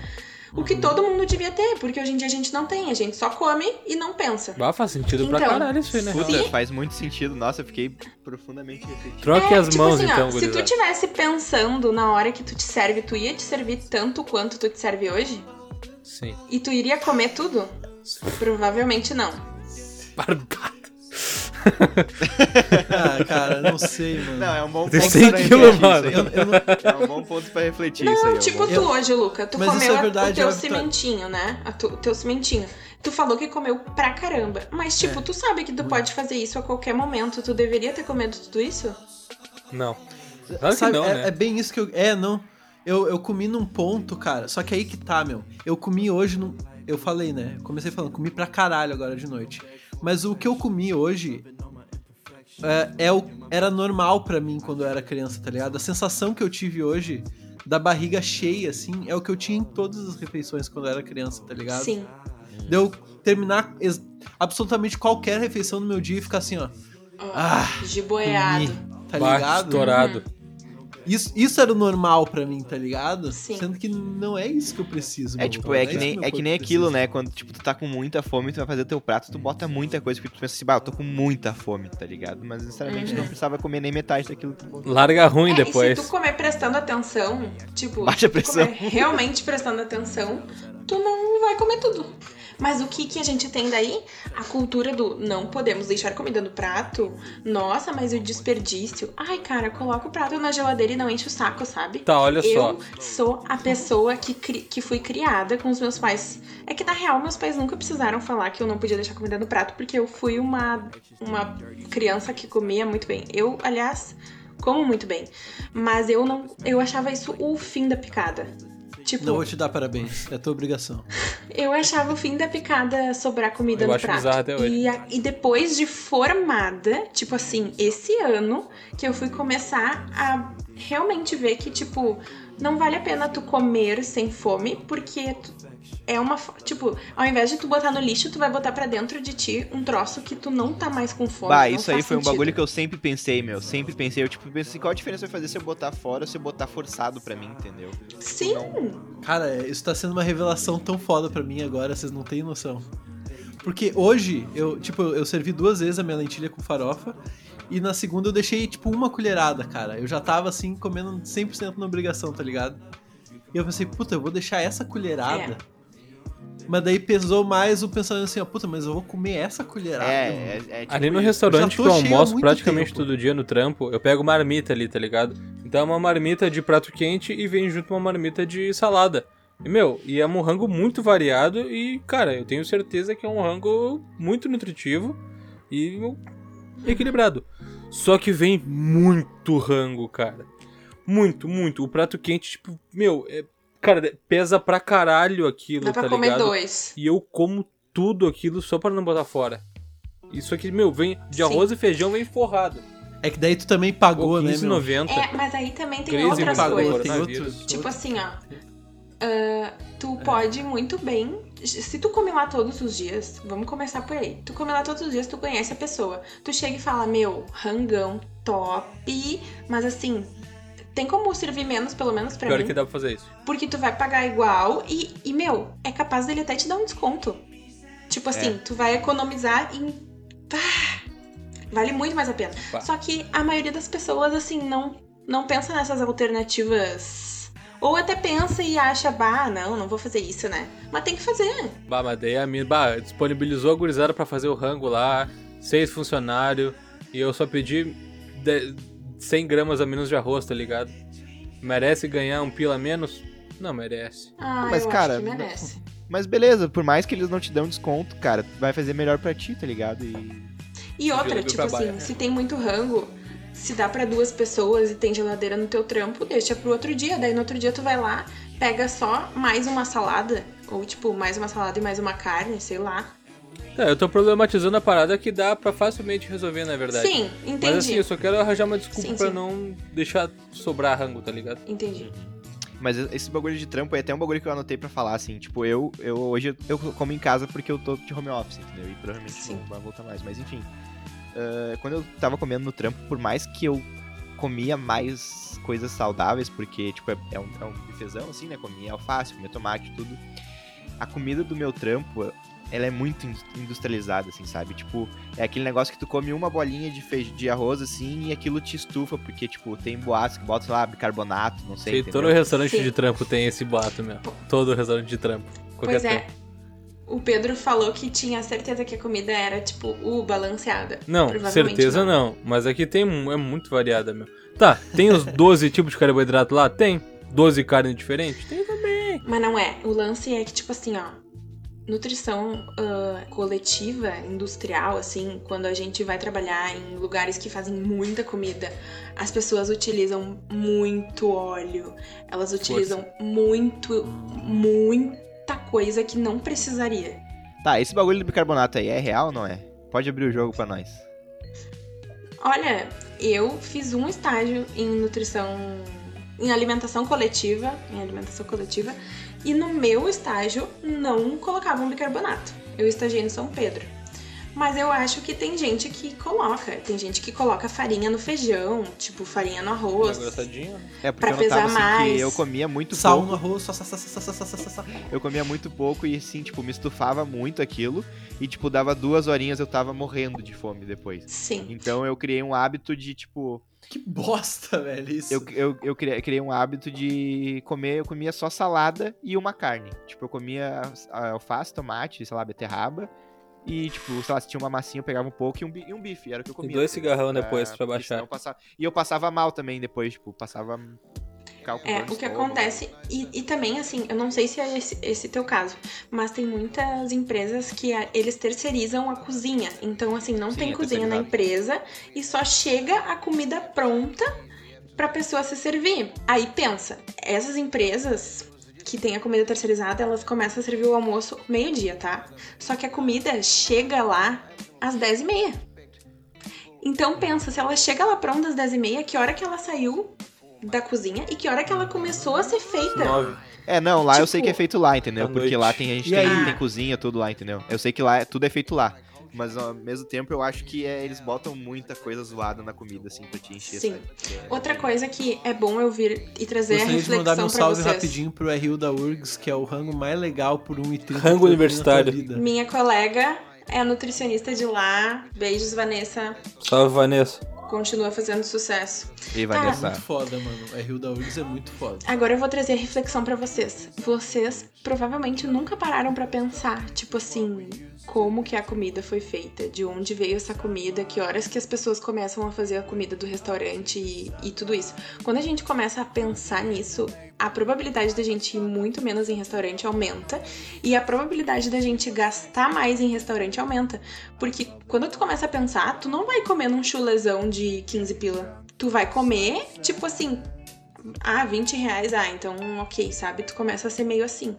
o que todo mundo devia ter, porque hoje em dia a gente não tem, a gente só come e não pensa. Bah, faz sentido pra Então, caralho isso aí, né? Puta, Sim. faz muito sentido. Nossa, eu fiquei profundamente refletido. Troque É, as tipo mãos assim, ó, então, se tu tivesse pensando na hora que tu te serve, tu ia te servir tanto quanto tu te serve hoje? Sim. E tu iria comer tudo? Provavelmente não. Barbado. Ah, cara, não sei, mano. Não, é um bom ponto 100 pra refletir mano. isso aí. Eu- eu não- É um bom ponto pra refletir isso aí. Não, é um tipo tu hoje, Luca. Tu Mas isso comeu é verdade, o teu Vitória. cimentinho, né? Tu- O teu cimentinho. Tu falou que comeu pra caramba. Mas, tipo, É. tu sabe que tu pode fazer isso a qualquer momento. Tu deveria ter comido tudo isso? Não. Claro que Sabe, não, é, né? é bem isso que eu. É, não. Eu, eu comi num ponto, cara. Só que aí que tá, meu. Eu comi hoje num. Eu falei, né? Comecei falando, comi pra caralho agora de noite. Mas o que eu comi hoje. É, é o, era normal pra mim quando eu era criança, tá ligado? A sensação que eu tive hoje da barriga cheia, assim, é o que eu tinha em todas as refeições quando eu era criança, tá ligado? Sim. De eu terminar absolutamente qualquer refeição no meu dia e ficar assim, ó. Ah, de boiado. tá ligado? estourado. Isso, isso era o normal pra mim, tá ligado? Sim. Sendo que não é isso que eu preciso. É tipo, Não é que isso nem, é que nem aquilo, né? Quando tipo, tu tá com muita fome, tu vai fazer o teu prato, tu bota muita coisa, porque tu pensa assim, bah, eu tô com muita fome, tá ligado? Mas necessariamente Uhum. não precisava comer nem metade daquilo que tu botou. Larga ruim É, depois. E se tu comer prestando atenção, tipo, Baixa se tu pressão. comer realmente prestando atenção, tu não vai comer tudo. Mas o que, que a gente tem daí? A cultura do não podemos deixar comida no prato. Nossa, mas o desperdício. Ai, cara, coloca o prato na geladeira e não enche o saco, sabe? Tá, olha só. Eu sou a pessoa que, cri- que fui criada com os meus pais. É que, na real, meus pais nunca precisaram falar que eu não podia deixar comida no prato, porque eu fui uma, uma criança que comia muito bem. Eu, aliás, como muito bem. Mas eu não. Eu achava isso o fim da picada. Tipo, Não vou te dar parabéns, é tua obrigação. eu achava o fim da picada sobrar comida Eu no acho prato. bizarro até hoje. E, a- e depois de formada, tipo assim, esse ano que eu fui começar a realmente ver que, tipo, não vale a pena tu comer sem fome, porque tu- é uma. Tipo, ao invés de tu botar no lixo, tu vai botar pra dentro de ti um troço que tu não tá mais com fome. Bah, não isso aí foi um sentido. bagulho que eu sempre pensei, meu. Sempre pensei. Eu, tipo, pensei qual a diferença vai fazer se eu botar fora ou se eu botar forçado pra mim, entendeu? Sim, Cara, isso tá sendo uma revelação tão foda pra mim agora, vocês não têm noção. Porque hoje, eu, tipo, eu servi duas vezes a minha lentilha com farofa. E na segunda eu deixei, tipo, uma colherada, cara. Eu já tava, assim, comendo 100% na obrigação, tá ligado? E eu pensei, puta, eu vou deixar essa colherada. Mas daí pesou mais o pensamento assim, ó, puta, mas eu vou comer essa colherada. É, é, é tipo Ali no isso. restaurante que eu almoço praticamente tempo. todo dia no trampo, eu pego marmita ali, tá ligado? Então é uma marmita de prato quente e vem junto uma marmita de salada. E, meu, e é um rango muito variado e, cara, eu tenho certeza que é um rango muito nutritivo e equilibrado. Só que vem muito rango, cara. Muito, muito. O prato quente, tipo, meu, é- cara, pesa pra caralho aquilo, dá pra tá comer ligado? dois. E eu como tudo aquilo só pra não botar fora. Isso aqui, meu, vem de Sim. arroz e feijão, vem forrado. É que daí tu também pagou, né, meu? R$15,90. É, mas aí também tem Crise outras pagou, coisas. tem coronavírus. outros. Tipo assim, ó. ah, tu pode muito bem. Se tu come lá todos os dias, vamos começar por aí. Tu come lá todos os dias, tu conhece a pessoa. Tu chega e fala, meu, rangão, top. Mas assim, tem como servir menos, pelo menos pra Pior mim. que dá pra fazer isso. Porque tu vai pagar igual e, e, meu, é capaz dele até te dar um desconto. Tipo assim, É. tu vai economizar em. Pá, vale muito mais a pena. Pá. Só que a maioria das pessoas, assim, não, não pensa nessas alternativas. Ou até pensa e acha, bah, não, não vou fazer isso, né? Mas tem que fazer. Bah, mas daí a minha. Bah, disponibilizou a gurizada pra fazer o rango lá, seis funcionários, e eu só pedi de- 100 gramas a menos de arroz, tá ligado? Merece ganhar um pila a menos? Não merece. Ah, Mas, eu cara, acho que merece. Mas beleza, por mais que eles não te dão desconto, cara, vai fazer melhor pra ti, tá ligado? E. E outra, tipo assim, baia. se tem muito rango, se dá pra duas pessoas e tem geladeira no teu trampo, deixa pro outro dia. Daí no outro dia tu vai lá, pega só mais uma salada, ou tipo, mais uma salada e mais uma carne, sei lá. É, eu tô problematizando a parada que dá pra facilmente resolver, na verdade. Sim, entendi. Mas assim, eu só quero arranjar uma desculpa Sim, pra sim. não deixar sobrar rango, tá ligado? Entendi. Mas esse bagulho de trampo é até um bagulho que eu anotei pra falar, assim, tipo, eu, eu hoje eu como em casa porque eu tô de home office, entendeu? E provavelmente Sim. não vai voltar mais, mas enfim. Ah, quando eu tava comendo no trampo, por mais que eu comia mais coisas saudáveis, porque, tipo, é, é um, é um bifezão, assim, né? Comia alface, comia tomate, tudo. A comida do meu trampo, ela é muito in- industrializada, assim, sabe? Tipo, é aquele negócio que tu come uma bolinha de, feijo, de arroz, assim, e aquilo te estufa, porque, tipo, tem boatos que botam, sei lá, bicarbonato, não sei, Sei, entendeu? todo restaurante Sim. de trampo tem esse boato mesmo. Todo restaurante de trampo. Qualquer Pois é. O Pedro falou que tinha certeza que a comida era, tipo, uh, balanceada. Não, certeza não. Mas aqui tem um- é muito variada, meu. Tá, tem os 12 tipos de carboidrato lá? Tem. 12 carnes diferentes? Tem também. Mas não é. O lance é que, tipo assim, ó. Nutrição ah, coletiva, industrial, assim, quando a gente vai trabalhar em lugares que fazem muita comida, as pessoas utilizam muito óleo. Elas utilizam muito, muita coisa que não precisaria. Tá, esse bagulho do bicarbonato aí é real ou não é? Pode abrir o jogo pra nós. Olha, eu fiz um estágio em nutrição, em alimentação coletiva, em alimentação coletiva, e no meu estágio não colocavam bicarbonato. Eu estagiei no São Pedro. Mas eu acho que tem gente que coloca. Tem gente que coloca farinha no feijão, tipo farinha no arroz. Engraçadinho. É porque pra eu pesar assim, mais. eu comia muito Sal pouco. no arroz, só, só, só, Eu comia muito pouco e assim, tipo, me estufava muito aquilo. E, tipo, dava duas horinhas eu tava morrendo de fome depois. Sim. Então eu criei um hábito de, tipo. Que bosta, velho, isso. Eu, eu, eu criei, criei, um hábito de comer, eu comia só salada e uma carne. Tipo, eu comia ah, alface, tomate, sei lá, beterraba e, tipo, sei lá, se tinha uma massinha, eu pegava um pouco e um, e um bife. Era o que eu comia. dois tá cigarrão ligado? depois pra baixar. eu passava- E eu passava mal também depois, tipo, passava. É, o que acontece, e, e também assim, eu não sei se é esse, esse teu caso, mas tem muitas empresas que a- eles terceirizam a cozinha. Então, assim, não Sim, tem é cozinha na empresa e só chega a comida pronta pra pessoa se servir. Aí pensa, essas empresas que têm a comida terceirizada, elas começam a servir o almoço meio-dia, tá? Só que a comida chega lá às 10h30. Então pensa, se ela chega lá pronta às 10h30, que hora que ela saiu da cozinha e que hora que ela começou a ser feita? Nove. É, não, lá eu Tipo, sei que é feito lá, entendeu? Porque noite. lá tem, a gente tem, tem cozinha, tudo lá, entendeu? Eu sei que lá tudo é feito lá. Mas ao mesmo tempo eu acho que é, eles botam muita coisa zoada na comida, assim, pra te encher. Sim. sabe? É- Outra coisa que é bom eu vir e trazer a Gostaria de mandar reflexão meu salve vocês. rapidinho pro RU da URGS, que é o rango mais legal por 1,30. Rango universitário. Minha colega é a nutricionista de lá. Beijos, Vanessa. Salve, Vanessa. Continua fazendo sucesso. E Tá. Vanessa. Muito foda, mano. O RU da URGS é muito foda. Agora eu vou trazer a reflexão pra vocês. Vocês provavelmente nunca pararam pra pensar, tipo assim, como que a comida foi feita, de onde veio essa comida, que horas que as pessoas começam a fazer a comida do restaurante e, e tudo isso. Quando a gente começa a pensar nisso, a probabilidade da gente ir muito menos em restaurante aumenta e a probabilidade da gente gastar mais em restaurante aumenta, porque quando tu começa a pensar, tu não vai comer num chulezão de 15 pila. Tu vai comer, tipo assim, ah, 20 reais, ah, então ok, sabe? Tu começa a ser meio assim.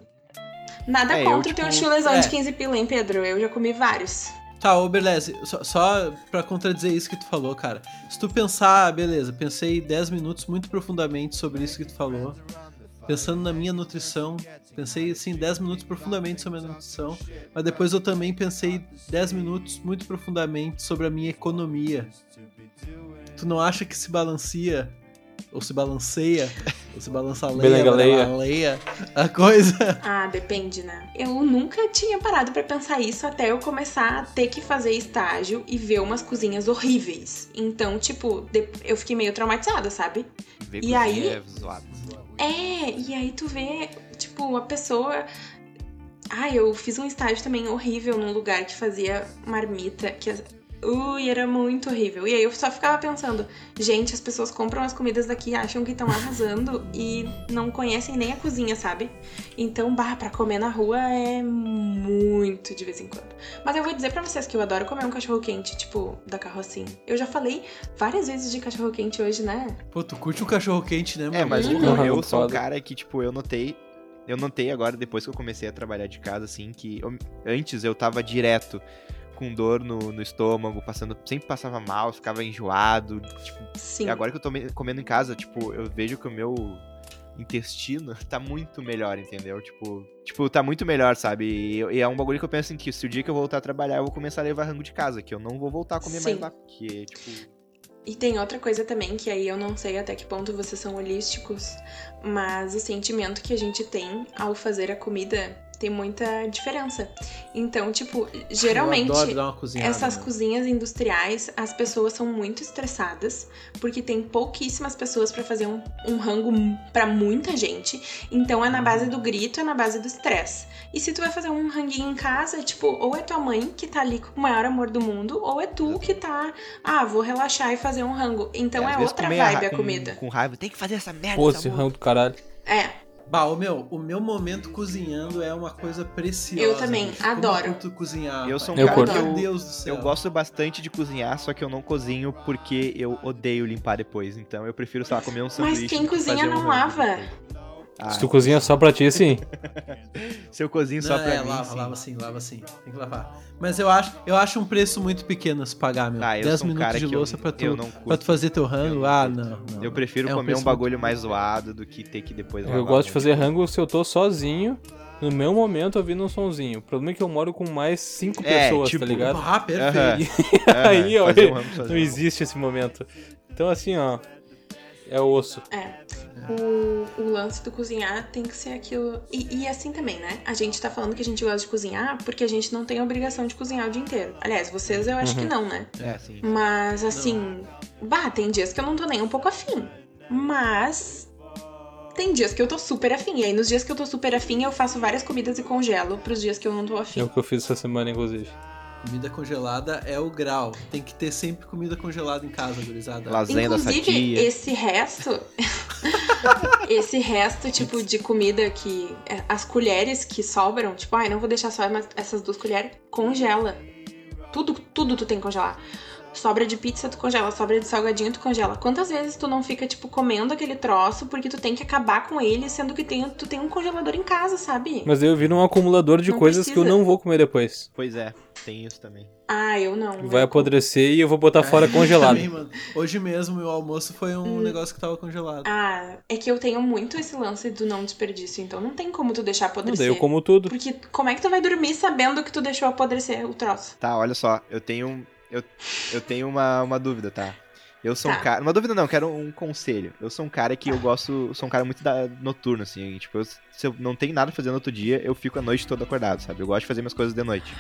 Nada É, eu, contra o teu tipo, chulezão é. de 15 pila, hein, Pedro? Eu já comi vários. Tá, ô Berlese, só, só pra contradizer isso que tu falou, cara. Se tu pensar, beleza, pensei 10 minutos muito profundamente sobre isso que tu falou. Pensando na minha nutrição, pensei assim 10 minutos profundamente sobre a minha nutrição, mas depois eu também pensei 10 minutos muito profundamente sobre a minha economia. Tu não acha que se balanceia ou se balanceia, ou se balança a Belengaleia. leia a coisa? Ah, depende, né? Eu nunca tinha parado pra pensar isso até eu começar a ter que fazer estágio e ver umas cozinhas horríveis. Então, tipo, eu fiquei meio traumatizada, sabe? Ver E aí- é zoado. É, e aí tu vê, tipo, a pessoa. Ah, eu fiz um estágio também horrível num lugar que fazia marmita, que Ui, era muito horrível. E aí eu só ficava pensando, gente, as pessoas compram as comidas daqui, acham que estão arrasando e não conhecem nem a cozinha, sabe? Então, barra pra comer na rua é muito de vez em quando. Mas eu vou dizer pra vocês que eu adoro comer um cachorro quente, tipo, da carrocinha. Eu já falei várias vezes de cachorro quente hoje, né? Pô, tu curte um cachorro quente, né, mano? É, mas Uhum. eu, eu Uhum. sou um cara que, tipo, eu notei. Eu notei agora, depois que eu comecei a trabalhar de casa, assim, que eu- antes eu tava direto com dor no, no estômago, passando. Sempre passava mal, ficava enjoado. Tipo, Sim. e agora que eu tô me- comendo em casa, tipo, eu vejo que o meu intestino tá muito melhor, entendeu? Tipo, tipo tá muito melhor, sabe? E, e é um bagulho que eu penso assim, que se o dia que eu voltar a trabalhar, eu vou começar a levar rango de casa, que eu não vou voltar a comer mais Sim. lá, porque, tipo... E tem outra coisa também, que aí eu não sei até que ponto vocês são holísticos, mas o sentimento que a gente tem ao fazer a comida tem muita diferença. Então, tipo, geralmente. Eu adoro dar uma cozinhada. Essas mano. cozinhas industriais, as pessoas são muito estressadas, porque tem pouquíssimas pessoas pra fazer um, um rango pra muita gente. Então é na base do grito, é na base do estresse. E se tu vai fazer um ranguinho em casa, tipo, ou é tua mãe que tá ali com o maior amor do mundo, ou é tu que tá, ah, vou relaxar e fazer um rango. Então é vezes outra vibe a com- comida. Com raiva, tem que fazer essa merda, Pô, esse rango do caralho. É, Bah, o meu, o meu momento cozinhando é uma coisa preciosa. Eu também. Como adoro. Eu cozinhar. Eu sou um pai. cara Meu que eu- Deus do céu. Eu gosto bastante de cozinhar, só que eu não cozinho porque eu odeio limpar depois. Então eu prefiro, sei lá, comer um sanduíche. quem do que cozinha não um rango lava. depois. Ah, Se tu cozinha só pra ti, sim. se eu cozinho só Não, pra é, mim, lava, sim. lava sim, lava sim. Tem que lavar. Mas eu acho, eu acho um preço muito pequeno a se pagar, meu. Ah, eu 10 sou um minutos cara de que eu- louça pra, tu, pra tu fazer teu rango. Ah, não, não. Eu prefiro É um comer um bagulho mais zoado do que ter que depois lavar. Eu gosto de fazer rango se eu tô sozinho, no meu momento ouvindo um sonzinho. O problema é que eu moro com mais cinco É, pessoas, tipo, tá ligado? Ah, perfeito. Aham, Aí, ó, um não existe esse momento. Então, assim, ó, é osso. É. O, o lance do cozinhar tem que ser aquilo. E, e assim também, né? A gente tá falando que a gente gosta de cozinhar porque a gente não tem a obrigação de cozinhar o dia inteiro. Aliás, vocês eu acho Uhum. que não, né? É, sim. Mas assim. Bah, tem dias que eu não tô nem um pouco afim. Mas. Tem dias que eu tô super afim. E aí, nos dias que eu tô super afim, eu faço várias comidas e congelo pros dias que eu não tô afim. É o que eu fiz essa semana, inclusive. Comida congelada é o grau. Tem que ter sempre comida congelada em casa, gurizada. Lasanha da Inclusive, sadia. esse resto. esse resto, tipo, de comida que. é, As colheres que sobram, tipo, ai, não vou deixar só essas duas colheres, congela. Tudo, tudo tu tem que congelar. Sobra de pizza, tu congela. Sobra de salgadinho, tu congela. Quantas vezes tu não fica, tipo, comendo aquele troço porque tu tem que acabar com ele, sendo que tem, tu tem um congelador em casa, sabe? Mas eu viro um acumulador de Não coisas que eu precisa. não vou comer depois. Pois é, tem isso também. Ah, eu não. Vai eu apodrecer e eu vou botar fora congelado. Também, mano. Hoje mesmo, meu almoço foi um Hum. negócio que tava congelado. Ah, é que eu tenho muito esse lance do não desperdício, então não tem como tu deixar Não, apodrecer. daí eu como tudo. Porque como é que tu vai dormir sabendo que tu deixou apodrecer o troço? Tá, olha só, eu tenho. Eu, eu tenho uma, uma dúvida, tá? Eu sou Tá. um cara. Uma dúvida não, quero um conselho. Eu sou um cara que eu gosto. Sou um cara muito da, noturno, assim. Tipo, eu- se eu não tenho nada pra fazer no outro dia, eu fico a noite toda acordado, sabe? Eu gosto de fazer minhas coisas de noite.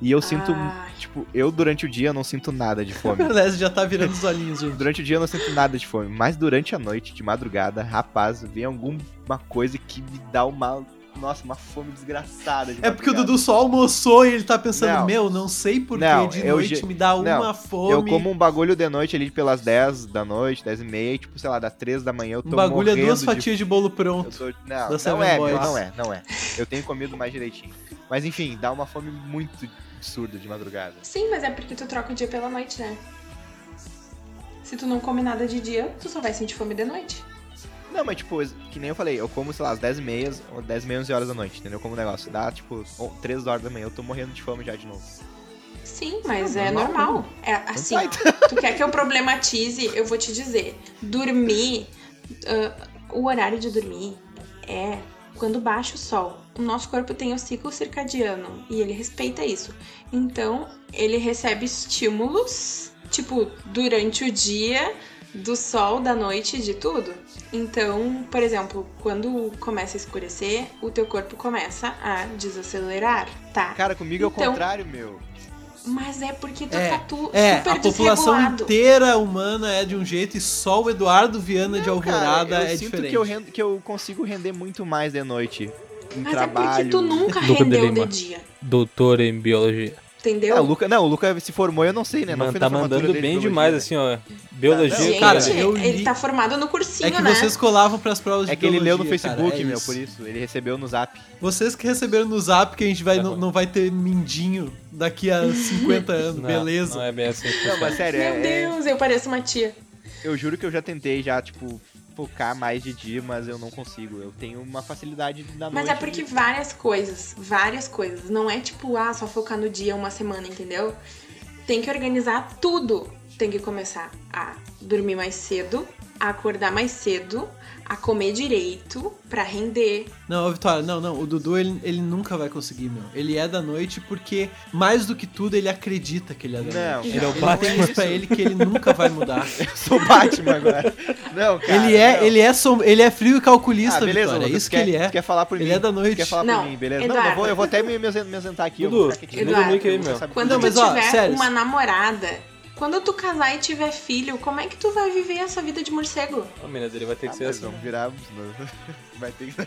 E eu sinto. Ai. Tipo, eu durante o dia eu não sinto nada de fome. O Leslie já tá virando os olhinhos, gente. Durante o dia eu não sinto nada de fome, mas durante a noite, de madrugada, rapaz, vem alguma coisa que me dá uma. Nossa, uma fome desgraçada. de É porque o. Dudu só almoçou e ele tá pensando, Não. meu, não sei porquê Não, de eu noite ge- me dá uma não, fome. Eu como um bagulho de noite ali pelas 10 da noite, 10 e meia, e tipo, sei lá, das 3 da manhã eu tô Um bagulho é duas de fatias de bolo Eu pronto. tô... Não, não é, Boys. meu, não é, não é. Eu tenho comido mais direitinho. Mas enfim, dá uma fome muito absurda de madrugada. Sim, mas é porque tu troca o dia pela noite, né? Se tu não come nada de dia, tu só vai sentir fome de noite. Não, mas tipo, que nem eu falei, eu como, sei lá, às 10 e meia, ou 10 e meia, 11 horas da noite, entendeu? Como um negócio. Dá, tipo, 3 horas da manhã, eu tô morrendo de fome já de novo. Sim, mas Não, é normal. normal. É assim, ó, tu quer que eu problematize, eu vou te dizer. Dormir, ah, o horário de dormir é quando baixa o sol. O nosso corpo tem o ciclo circadiano e ele respeita isso. Então, ele recebe estímulos, tipo, durante o dia, do sol, da noite, de tudo. Então, por exemplo, quando começa a escurecer, o teu corpo começa a desacelerar, tá? Cara, comigo é o Então- contrário, meu. Mas é porque tu É, tá tu É, super a população inteira humana é de um jeito e só o Eduardo Viana de Não, Alvorada cara, eu é sinto diferente. que eu, rendo- que eu consigo render muito mais de noite. Em Mas trabalho. é porque tu nunca de rendeu de dia. Doutor em biologia. Entendeu? Ah, o Luca, não, o Luca se formou, eu não sei, né? Não Mano, tá mandando dele bem de demais, biologia. assim, ó. Biologia, Gente, Cara, cara. eu ele li- tá formado no cursinho, É que né? vocês colavam pras provas de É que ele leu no biologia, cara, Facebook, é meu, por isso. Ele recebeu no zap. Vocês que receberam no zap que a gente vai, Tá não, não vai ter mindinho daqui a 50 anos, Não, beleza. Não é bem assim. Não, mas sério, Meu é, é- Deus, eu pareço uma tia. eu juro que eu já tentei já, tipo, focar mais de dia, mas eu não consigo. Eu tenho uma facilidade da noite. Mas é porque várias coisas, várias coisas. Não é tipo, ah, só focar no dia uma semana, entendeu? Tem que organizar tudo. Tem que começar a dormir mais cedo, a acordar mais cedo, a comer direito pra render. Não, Vitória, não, não. O Dudu, ele, ele nunca vai conseguir, meu. Ele é da noite porque, mais do que tudo, ele acredita que ele é da Não, noite. ele é o ele Batman. tem isso pra ele que ele nunca vai mudar. Eu sou Batman agora. Não, cara. ele, é, não. ele, é som... ele é frio e calculista, Ah, beleza, Vitória. É isso que quer- ele é. tu Quer falar por Ele mim? é da noite. Quer falar Não, por mim, beleza? Não, Eduardo. eu vou, eu vou até me, me, me ausentar aqui. eu Dudu, vou ficar quietinho. desliga o mic aí, meu. Quando Não, mas, ó, tiver sério. uma namorada, quando tu casar e tiver filho, como é que tu vai viver essa vida de morcego? A menina dele vai ter Ah, que ser mas assim. vamos virar... Vai ter que...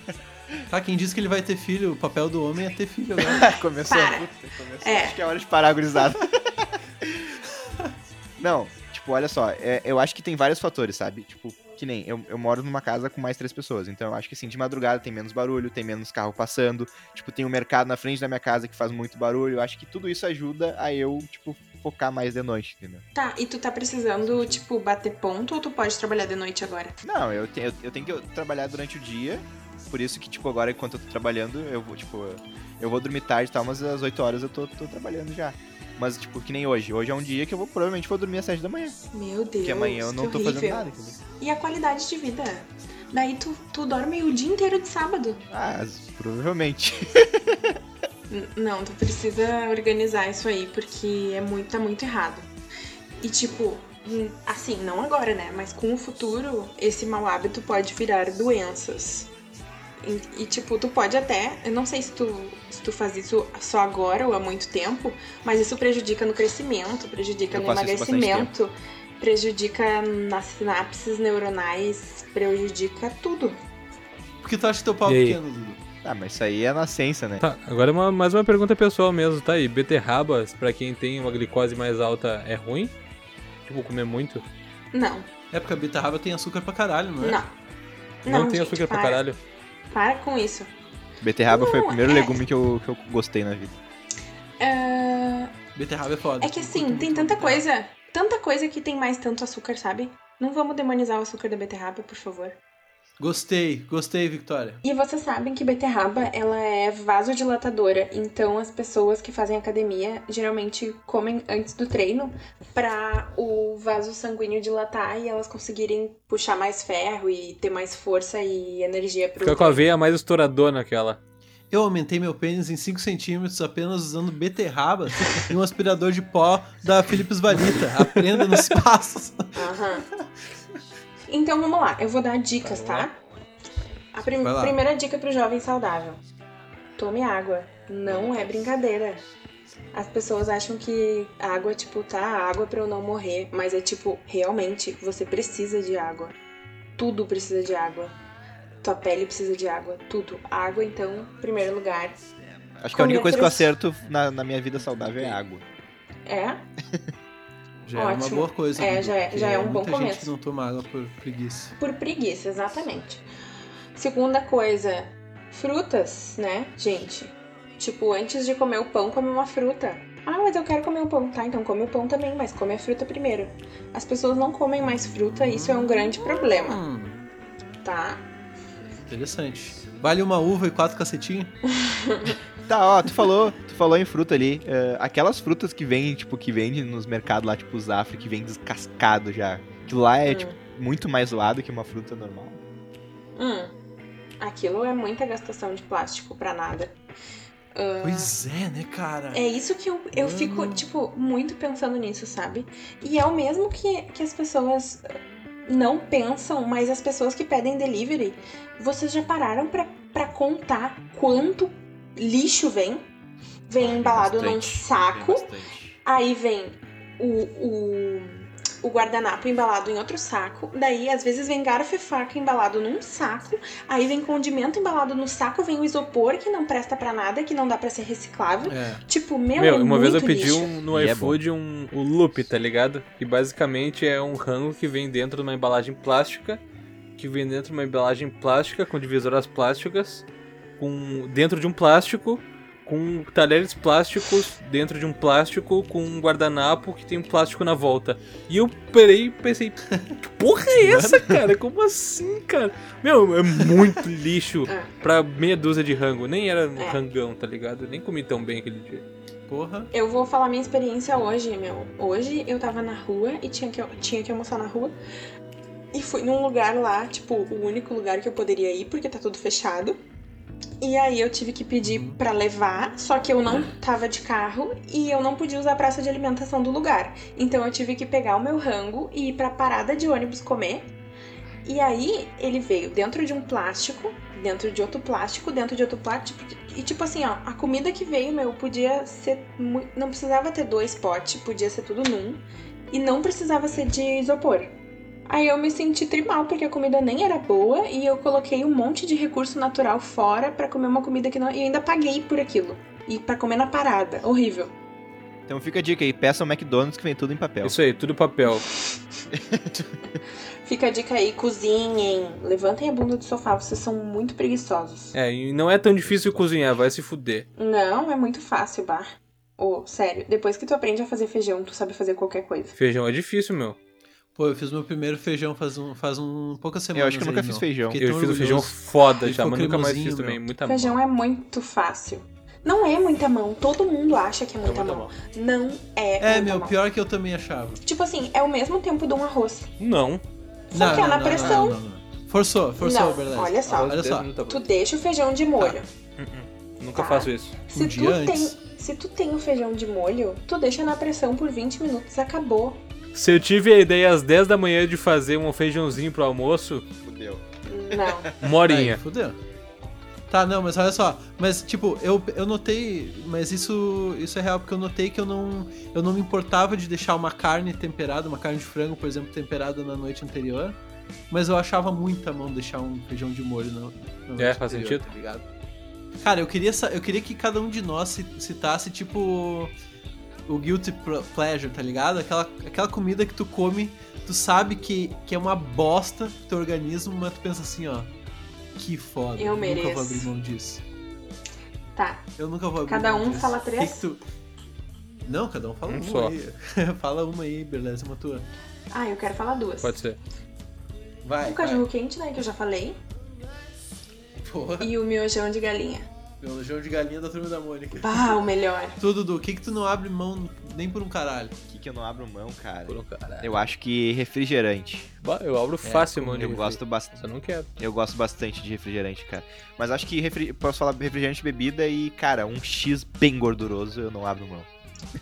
Tá, quem disse que ele vai ter filho, o papel do homem é ter filho agora. começou. Para. Puta, começou. É. Acho que é hora de parar, gurizada. Não, tipo, olha só, é- eu acho que tem vários fatores, sabe? Tipo, que nem, eu, eu moro numa casa com mais três pessoas, então eu acho que assim, de madrugada tem menos barulho, tem menos carro passando, tipo, tem um mercado na frente da minha casa que faz muito barulho, eu acho que tudo isso ajuda a eu, tipo, focar mais de noite, entendeu? Tá, e tu tá precisando, tipo, bater ponto ou tu pode trabalhar de noite agora? Não, eu, te- eu, eu tenho que trabalhar durante o dia, por isso que, tipo, agora enquanto eu tô trabalhando, eu vou, tipo, eu vou dormir tarde e tal, mas às 8 horas eu tô, tô trabalhando já. Mas, tipo, que nem hoje. Hoje é um dia que eu vou, provavelmente vou dormir às 7 da manhã. Meu Deus. Porque amanhã eu não tô fazendo horrível. nada, entendeu? E a qualidade de vida? Daí tu, tu dorme o dia inteiro de sábado. Ah, provavelmente. Não, tu precisa organizar isso aí, porque é muito, tá muito errado. E tipo, assim, não agora, né? Mas com o futuro, esse mau hábito pode virar doenças. E, e, tipo, tu pode até. Eu não sei se tu, se tu faz isso só agora ou há muito tempo, mas isso prejudica no crescimento, prejudica Eu no emagrecimento, prejudica nas sinapses neuronais, prejudica tudo. Porque tu acha teu pau pequeno, Dudu? Ah, mas isso aí é nascença, né? Tá, agora uma, mais uma pergunta pessoal mesmo, tá aí. Beterrabas, pra quem tem uma glicose mais alta, é ruim? Tipo, comer muito? Não, É porque a beterraba tem açúcar pra caralho, não é? não. Não, tem gente, açúcar pra para. caralho. Para com isso. Beterraba foi o Não, primeiro é- legume que eu, que eu gostei na vida. Ah, Beterraba é foda. É que Eu assim, tem tanta beterraba. coisa, tanta coisa que tem mais tanto açúcar, sabe? Não vamos demonizar o açúcar da beterraba, por favor. Gostei, gostei, Victoria. E vocês sabem que beterraba, ela é vasodilatadora, então as pessoas que fazem academia geralmente comem antes do treino pra o vaso sanguíneo dilatar e elas conseguirem puxar mais ferro e ter mais força e energia pro Fica com a veia mais estouradona aquela. Eu aumentei meu pênis em 5 centímetros apenas usando beterraba e um aspirador de pó da Philips Valita. Aprenda nos passos. Aham. Então vamos lá, eu vou dar dicas, tá? A prim- primeira dica pro jovem saudável: tome água. Não é brincadeira. As pessoas acham que água, tipo, tá, água pra eu não morrer. Mas é tipo, realmente, você precisa de água. Tudo precisa de água. Tua pele precisa de água. Tudo. Água, então, em primeiro lugar. Acho que a única coisa que eu acerto na, na minha vida saudável é água. É? Já é uma Ótimo. boa coisa. É, Dudu, já é- já é um bom muita gente começo. não toma água por preguiça. Por preguiça, exatamente. Segunda coisa, frutas, né, gente? Tipo, antes de comer o pão, come uma fruta. Ah, mas eu quero comer o pão. Tá, então come o pão também, mas come a fruta primeiro. As pessoas não comem mais fruta e isso é um grande problema, Hum, tá? interessante. Vale uma uva e quatro cacetinhos? Tá, ó, tu falou, tu falou em fruta ali. eh, aquelas frutas que vêm, tipo, que vendem nos mercados lá, tipo, os Afri, que vem descascado já. Aquilo lá é, Hum. tipo, muito mais zoado que uma fruta normal. Hum. Aquilo é muita gastação de plástico pra nada. Ah, Pois é, né, cara? É isso que eu, eu fico, Hum. tipo, muito pensando nisso, sabe? E é o mesmo que, que as pessoas não pensam, mas as pessoas que pedem delivery, vocês já pararam pra, pra contar quanto lixo vem? Vem embalado num bastante, saco, Tem bastante. aí vem o, o, o guardanapo embalado em outro saco. Daí, às vezes, vem garfo e faca embalado num saco. Aí vem condimento embalado no saco, vem o isopor que não presta pra nada, que não dá pra ser reciclável. É. Tipo, meu, Meu, é uma vez eu pedi um, no E é iFood um, o loop, tá ligado? Que basicamente é um rango que vem dentro de uma embalagem plástica, que vem dentro de uma embalagem plástica com divisoras plásticas, com dentro de um plástico, com talheres plásticos dentro de um plástico, com um guardanapo que tem um plástico na volta. E eu parei e pensei, que porra é essa, cara? Como assim, cara? Meu, é muito lixo É. pra meia dúzia de rango. Nem era um É. rangão, tá ligado? Eu nem comi tão bem aquele dia. Porra. Eu vou falar minha experiência hoje, meu. Hoje eu tava na rua e tinha que, tinha que almoçar na rua. E fui num lugar lá, tipo, o único lugar que eu poderia ir, porque tá tudo fechado. E aí eu tive que pedir pra levar, só que eu não tava de carro e eu não podia usar a praça de alimentação do lugar. Então eu tive que pegar o meu rango e ir pra parada de ônibus comer. E aí ele veio dentro de um plástico, dentro de outro plástico, dentro de outro plástico. E tipo assim, ó, a comida que veio, meu, podia ser. Não precisava ter dois potes, podia ser tudo num. E não precisava ser de isopor. Aí eu me senti trimal, porque a comida nem era boa e eu coloquei um monte de recurso natural fora pra comer uma comida que não. E eu ainda paguei por aquilo. E pra comer na parada. Horrível. Então fica a dica aí, peça o McDonald's que vem tudo em papel. Isso aí, tudo papel. Fica a dica aí, cozinhem. Levantem a bunda do sofá, vocês são muito preguiçosos. É, e não é tão difícil cozinhar, vai se fuder. Não, é muito fácil, bar. Ô, sério, depois que tu aprende a fazer feijão, tu sabe fazer qualquer coisa. Feijão é difícil, meu. Pô, eu fiz meu primeiro feijão faz um, faz um poucas semanas. Eu acho que eu nunca aí, fiz feijão. Fiquei Eu fiz um feijão foda já, mas nunca mais fiz também. meu. Muita mão. Feijão é muito fácil. Não é muita mão, todo mundo acha que é muita, muita mão. Não é. É, muita meu, mão. pior que eu também achava. Tipo assim, é o mesmo tempo de um arroz. Não. Só que é na pressão. não, não. Forçou, forçou, Não, verdade. olha só. Olha só. Não tá. Tu deixa o feijão de molho. Nunca Tá. faço isso. Se Um tu dia tem, antes. se tu tem o feijão de molho, tu deixa na pressão por 20 minutos, acabou. Se eu tive a ideia às 10 da manhã de fazer um feijãozinho pro almoço, Fudeu. Não. uma Aí, fudeu. Tá, não, mas olha só. Mas, tipo, eu, eu notei. Mas isso, isso é real, porque eu notei que eu não, eu não me importava de deixar uma carne temperada, uma carne de frango, por exemplo, temperada na noite anterior. Mas eu achava muita mão deixar um feijão de molho na, na noite É, faz anterior, sentido. Tá ligado? Cara, eu queria, eu queria que cada um de nós ci- citasse, tipo. O guilty pl- pleasure, tá ligado? Aquela, aquela comida que tu come, tu sabe que, que é uma bosta pro teu organismo, mas tu pensa assim, ó. Que foda. Eu nunca vou mereço. abrir mão disso. Tá. Eu nunca vou abrir Cada mão um disso. fala três? que tu- Não, cada um fala Um uma só. aí. fala uma aí, beleza, uma tua. Ah, eu quero falar duas. Pode ser. Vai. O cachorro quente, né, que eu já falei. Porra, E o miojão de galinha. Meu jogo de galinha da turma da Mônica. Pá, o melhor. Tudo, Dudu, o que que tu não abre mão nem por um caralho? O que, que eu não abro mão, cara? Por um caralho. Eu acho que refrigerante. Bah, Eu abro fácil, mano. Eu gosto bastante. Só não quero. Eu gosto bastante de refrigerante, cara. Mas acho que refri... posso falar refrigerante bebida e, cara, um X bem gorduroso eu não abro mão.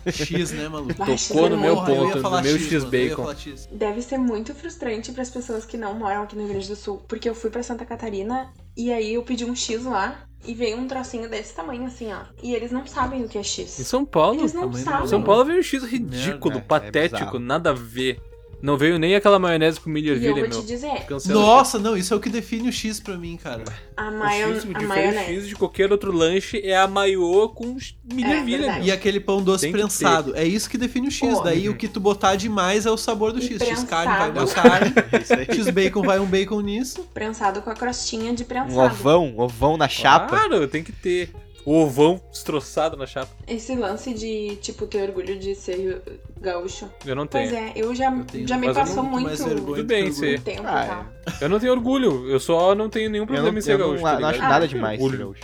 X, né, maluco? Tocou no de meu eu ponto, no meu X, eu bacon. falar X. Deve ser muito frustrante para as pessoas que não moram aqui no Rio Grande do Sul, porque eu fui pra Santa Catarina e aí eu pedi um X lá e veio um trocinho desse tamanho assim, ó. E eles não sabem o que é Em X. São Paulo? Eles não sabem. São Paulo veio um X ridículo, é patético, bizarro. nada a ver. Não veio nem aquela maionese com milho E eu ervilha, vou meu. te dizer, Cancela. Nossa, não, isso é o que define o X pra mim, cara. a, O maio... X, o a diferente maionese. X de qualquer outro lanche é a maiô com milho É, ervilha, meu. E aquele pão doce prensado. É isso que define o X. Pô. Daí o que tu botar demais é o sabor do E X. X carne vai uma prensado. carne. Aí. X bacon vai um bacon nisso. Prensado com a crostinha de Um prensado. ovão, ovão na chapa. Claro, tem que ter. O ovão destroçado na chapa. Esse lance de, tipo, ter orgulho de ser gaúcho. Eu não tenho. Pois é, eu já, Eu já me Mas passou Muito muito, Tudo do bem, ser. orgulho. tempo Ah, e tal. Eu não tenho orgulho, eu só não tenho nenhum problema não, em ser eu não, gaúcho. não tá acho ligado? nada demais ser orgulho. gaúcho.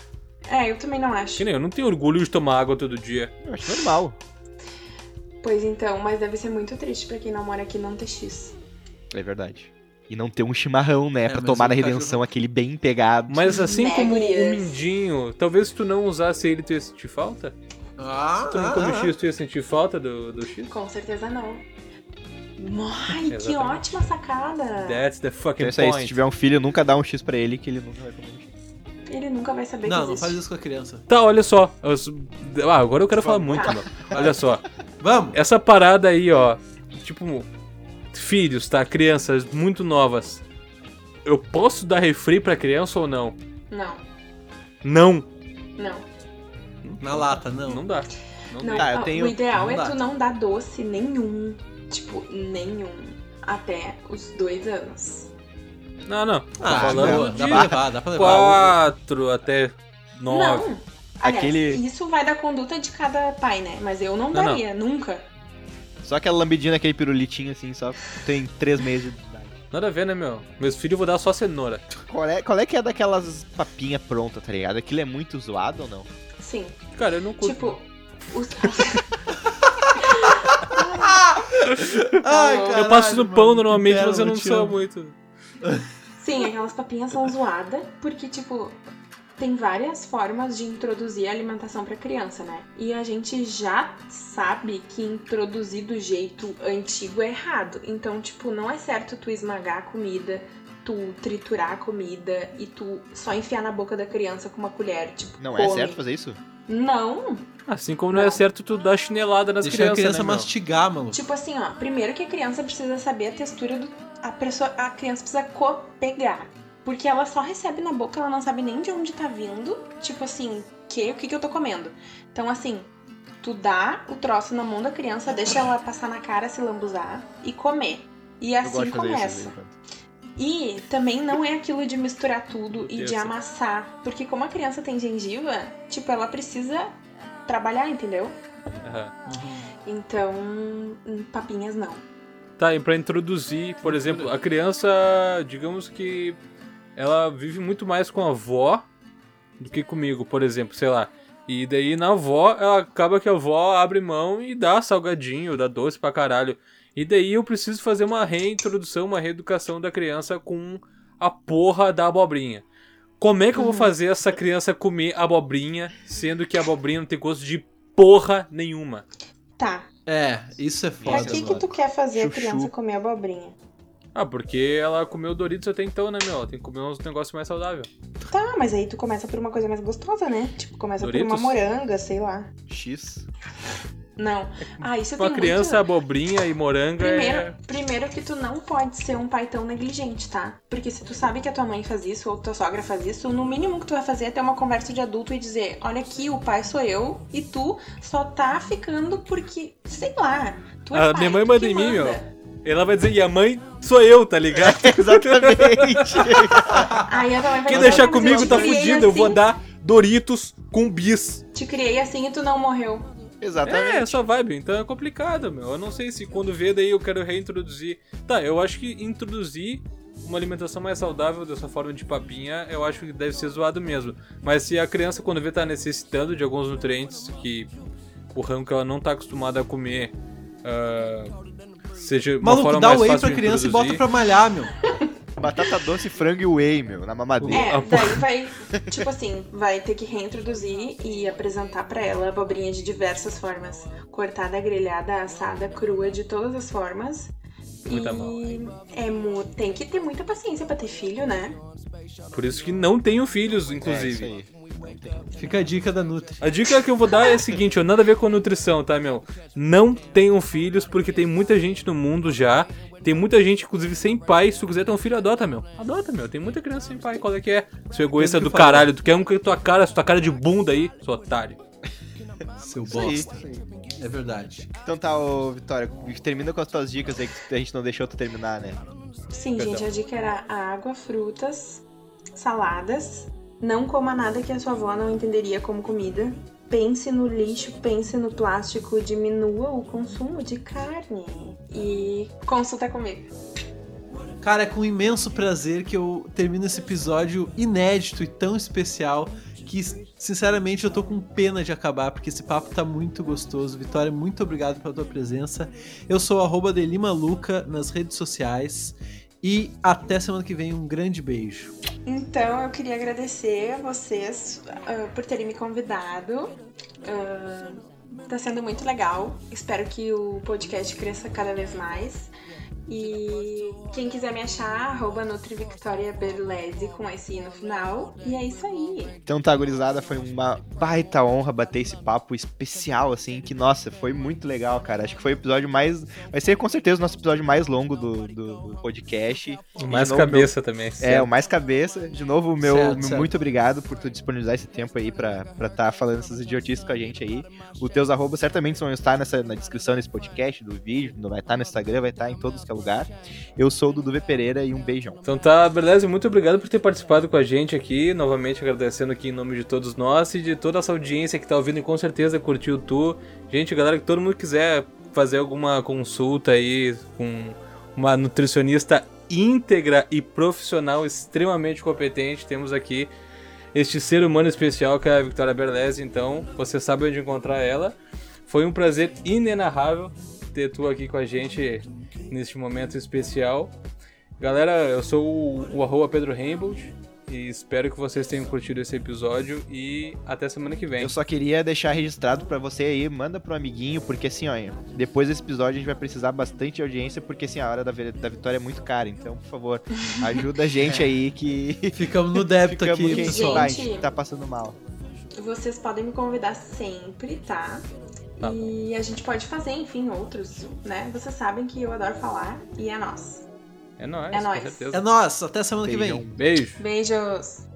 É, eu também não acho. Que nem eu não tenho orgulho de tomar água todo dia. Eu acho normal. Pois então, mas deve ser muito triste pra quem não mora aqui não ter X. É verdade. E não ter um chimarrão, né? É, pra mas tomar na cachorro- redenção, aquele bem pegado. Mas assim Né, como o mindinho, talvez se tu não usasse ele, tu ia sentir falta? Ah, Tu não ah, come ah. X, tu ia sentir falta do, do X? Com certeza não. Ai, que ótima sacada! That's the fucking Então é isso aí, se point. tiver um filho, nunca dá um X pra ele, que ele nunca vai comer um X. Ele nunca vai saber Não, que não faz isso com a criança. Tá, olha só. Ah, agora eu quero falar muito, Tá. meu. Olha só. Vamos! Essa parada aí, ó. Tipo, filhos, tá? Crianças muito novas. Eu posso dar refri pra criança ou não? Não, Não. não. Na lata, não. Não dá. Não, Não, eu ó, tenho- o ideal não é dá. tu não dar doce nenhum. Tipo, nenhum. Até os dois anos. não. não. Tô Ah, falando boa, de dá pra levar, dá pra levar. quatro até nove. Não. Aliás, Aquele- isso vai da conduta de cada pai, né? Mas eu não Não, não. daria, nunca. Só aquela lambidinha naquele pirulitinho assim, só tem três meses de idade. Nada a ver, né, meu? Meus filhos eu vou dar só cenoura. Qual é, qual é que é daquelas papinhas prontas, tá ligado? Aquilo é muito zoado ou não? Sim. Cara, eu não curto. Tipo, os... Ai, Eu caralho, eu passo no pão mano, normalmente, mas eu não sou muito. Sim, aquelas papinhas são zoadas, porque, tipo, tem várias formas de introduzir a alimentação pra criança, né? E a gente já sabe que introduzir do jeito antigo é errado. Então, tipo, não é certo tu esmagar a comida, tu triturar a comida e tu só enfiar na boca da criança com uma colher, tipo, Não é come. certo fazer isso? Não, Assim como não é certo tu dar chinelada nas Deixa crianças, a criança né, mastigar, mano. Tipo assim, ó, primeiro que a criança precisa saber a textura do. A, pessoa, a criança precisa co pegar. Porque ela só recebe na boca, ela não sabe nem de onde tá vindo. Tipo assim, que, o que, que eu tô comendo. Então, assim, tu dá o troço na mão da criança, deixa ela passar na cara, se lambuzar e comer. E assim isso. começa. E também não é aquilo de misturar tudo e Deus. de amassar. Porque como a criança tem gengiva, tipo, ela precisa trabalhar, entendeu? Então, hum, papinhas não. Tá, e pra introduzir, por exemplo, a criança, digamos que ela vive muito mais com a avó do que comigo, por exemplo, sei lá. E daí na avó, ela acaba que a avó abre mão e dá salgadinho, dá doce pra caralho. E daí eu preciso fazer uma reintrodução, uma reeducação da criança com a porra da abobrinha. Como é que eu vou fazer essa criança comer abobrinha, sendo que a abobrinha não tem gosto de porra nenhuma? Tá, É, isso é Pra foda, que que mano. tu quer fazer Chuchu. a criança comer abobrinha? Ah, porque ela comeu Doritos até então, né, meu? Ela tem que comer uns negócios mais saudáveis. Tá, mas aí tu começa por uma coisa mais gostosa, né? Tipo, começa por Doritos? uma moranga, sei lá. X. Não. Ah, isso Uma criança, muito... abobrinha e moranga Primeiro, é. primeiro que tu não pode ser um pai tão negligente, tá? Porque se tu sabe que a tua mãe faz isso ou tua sogra faz isso, no mínimo que tu vai fazer é ter uma conversa de adulto e dizer: olha aqui, o pai sou eu e tu só tá ficando porque, sei lá, tu é A pai, minha mãe manda em mim, manda. Ela vai dizer, e a mãe sou eu, tá ligado? Exatamente. Aí a mãe vai Quem deixar "Ah, mas eu comigo tá fudido, eu vou assim, dar Doritos com bis. Te criei assim e tu não morreu. É, Exatamente. essa vibe, então é complicado, meu. Eu não sei se quando vê daí eu quero reintroduzir. Tá, eu acho que introduzir uma alimentação mais saudável dessa forma de papinha, eu acho que deve ser zoado mesmo. Mas se a criança quando vê tá necessitando de alguns nutrientes que o ramo que ela não tá acostumada a comer, ah, seja uma Maluco, forma dá mais whey fácil pra criança e bota pra malhar, meu. Batata doce, frango e whey, meu, na mamadeira. É, Ah, daí vai, tipo assim, vai ter que reintroduzir e apresentar pra ela a abobrinha de diversas formas. Cortada, grelhada, assada, crua, de todas as formas. Muita e é, mu- tem que ter muita paciência pra ter filho, né? Por isso que não tenho filhos, É, isso inclusive. aí. Fica a dica da Nutri. A dica que eu vou dar é a seguinte, ó, nada a ver com nutrição, tá, meu? Não tenham filhos, porque tem muita gente no mundo já. Tem muita gente, inclusive, sem pai. Se tu quiser ter um filho, adota, meu. Adota, meu. Tem muita criança sem pai. Qual é que é? Seu egoísta do caralho. Tu quer um com a tua cara, tua cara de bunda aí, seu otário. Seu bosta. É verdade. Então tá, ô Vitória, termina com as tuas dicas aí que a gente não deixou tu terminar, né? Sim, Perdão. gente, a dica era água, frutas, saladas. Não coma nada que a sua avó não entenderia como comida. Pense no lixo, pense no plástico, diminua o consumo de carne. E consulta comigo. Cara, é com imenso prazer que eu termino esse episódio inédito e tão especial que, sinceramente, eu tô com pena de acabar, porque esse papo tá muito gostoso. Vitória, muito obrigado pela tua presença. Eu sou arroba Delimaluca nas redes sociais. E até semana que vem, um grande beijo. Então, eu queria agradecer a vocês ah, por terem me convidado. Ah, tá sendo muito legal. Espero que o podcast cresça cada vez mais. E quem quiser me achar, arroba NutriVictoriaBerlese com esse i no final. E é isso aí. Então tá, gurizada, foi uma baita honra bater esse papo especial, assim, que, nossa, foi muito legal, cara. Acho que foi o episódio mais. Vai ser com certeza o nosso episódio mais longo do, do, do podcast. O mais novo, cabeça meu... também. É, o mais cabeça. De novo, meu, certo, meu certo. muito obrigado por tu disponibilizar esse tempo aí pra estar tá falando essas idiotices com a gente aí. Os teus arrobas certamente vão estar nessa, na descrição desse podcast, do vídeo, vai estar no Instagram, vai estar em todos que é lugar. Eu sou o Dudu V. Pereira e um beijão. Então tá, beleza, muito obrigado por ter participado com a gente aqui. Novamente agradecendo aqui em nome de todos nós e de toda essa audiência que tá ouvindo e com certeza curtiu tu. Gente, galera, que todo mundo quiser fazer alguma consulta aí com uma nutricionista íntegra e profissional extremamente competente, temos aqui este ser humano especial que é a Victoria Berlese, então você sabe onde encontrar ela. Foi um prazer inenarrável ter tu aqui com a gente neste momento especial. Galera, eu sou o, o arroba Pedro Rainbow e espero que vocês tenham curtido esse episódio e até semana que vem. Eu só queria deixar registrado para você aí, manda pro amiguinho, porque assim, ó, depois desse episódio a gente vai precisar bastante de audiência, porque assim, a hora da, da vitória é muito cara, então, por favor, ajuda a gente aí que... Ficamos no débito aqui, pessoal. a gente tá passando mal. Vocês podem me convidar sempre, tá? Tá e a gente pode fazer, enfim, outros, né? Vocês sabem que eu adoro falar e é nós. É nóis, é nóis. É nóis. Até semana Beijão. que vem. Beijo. Beijos.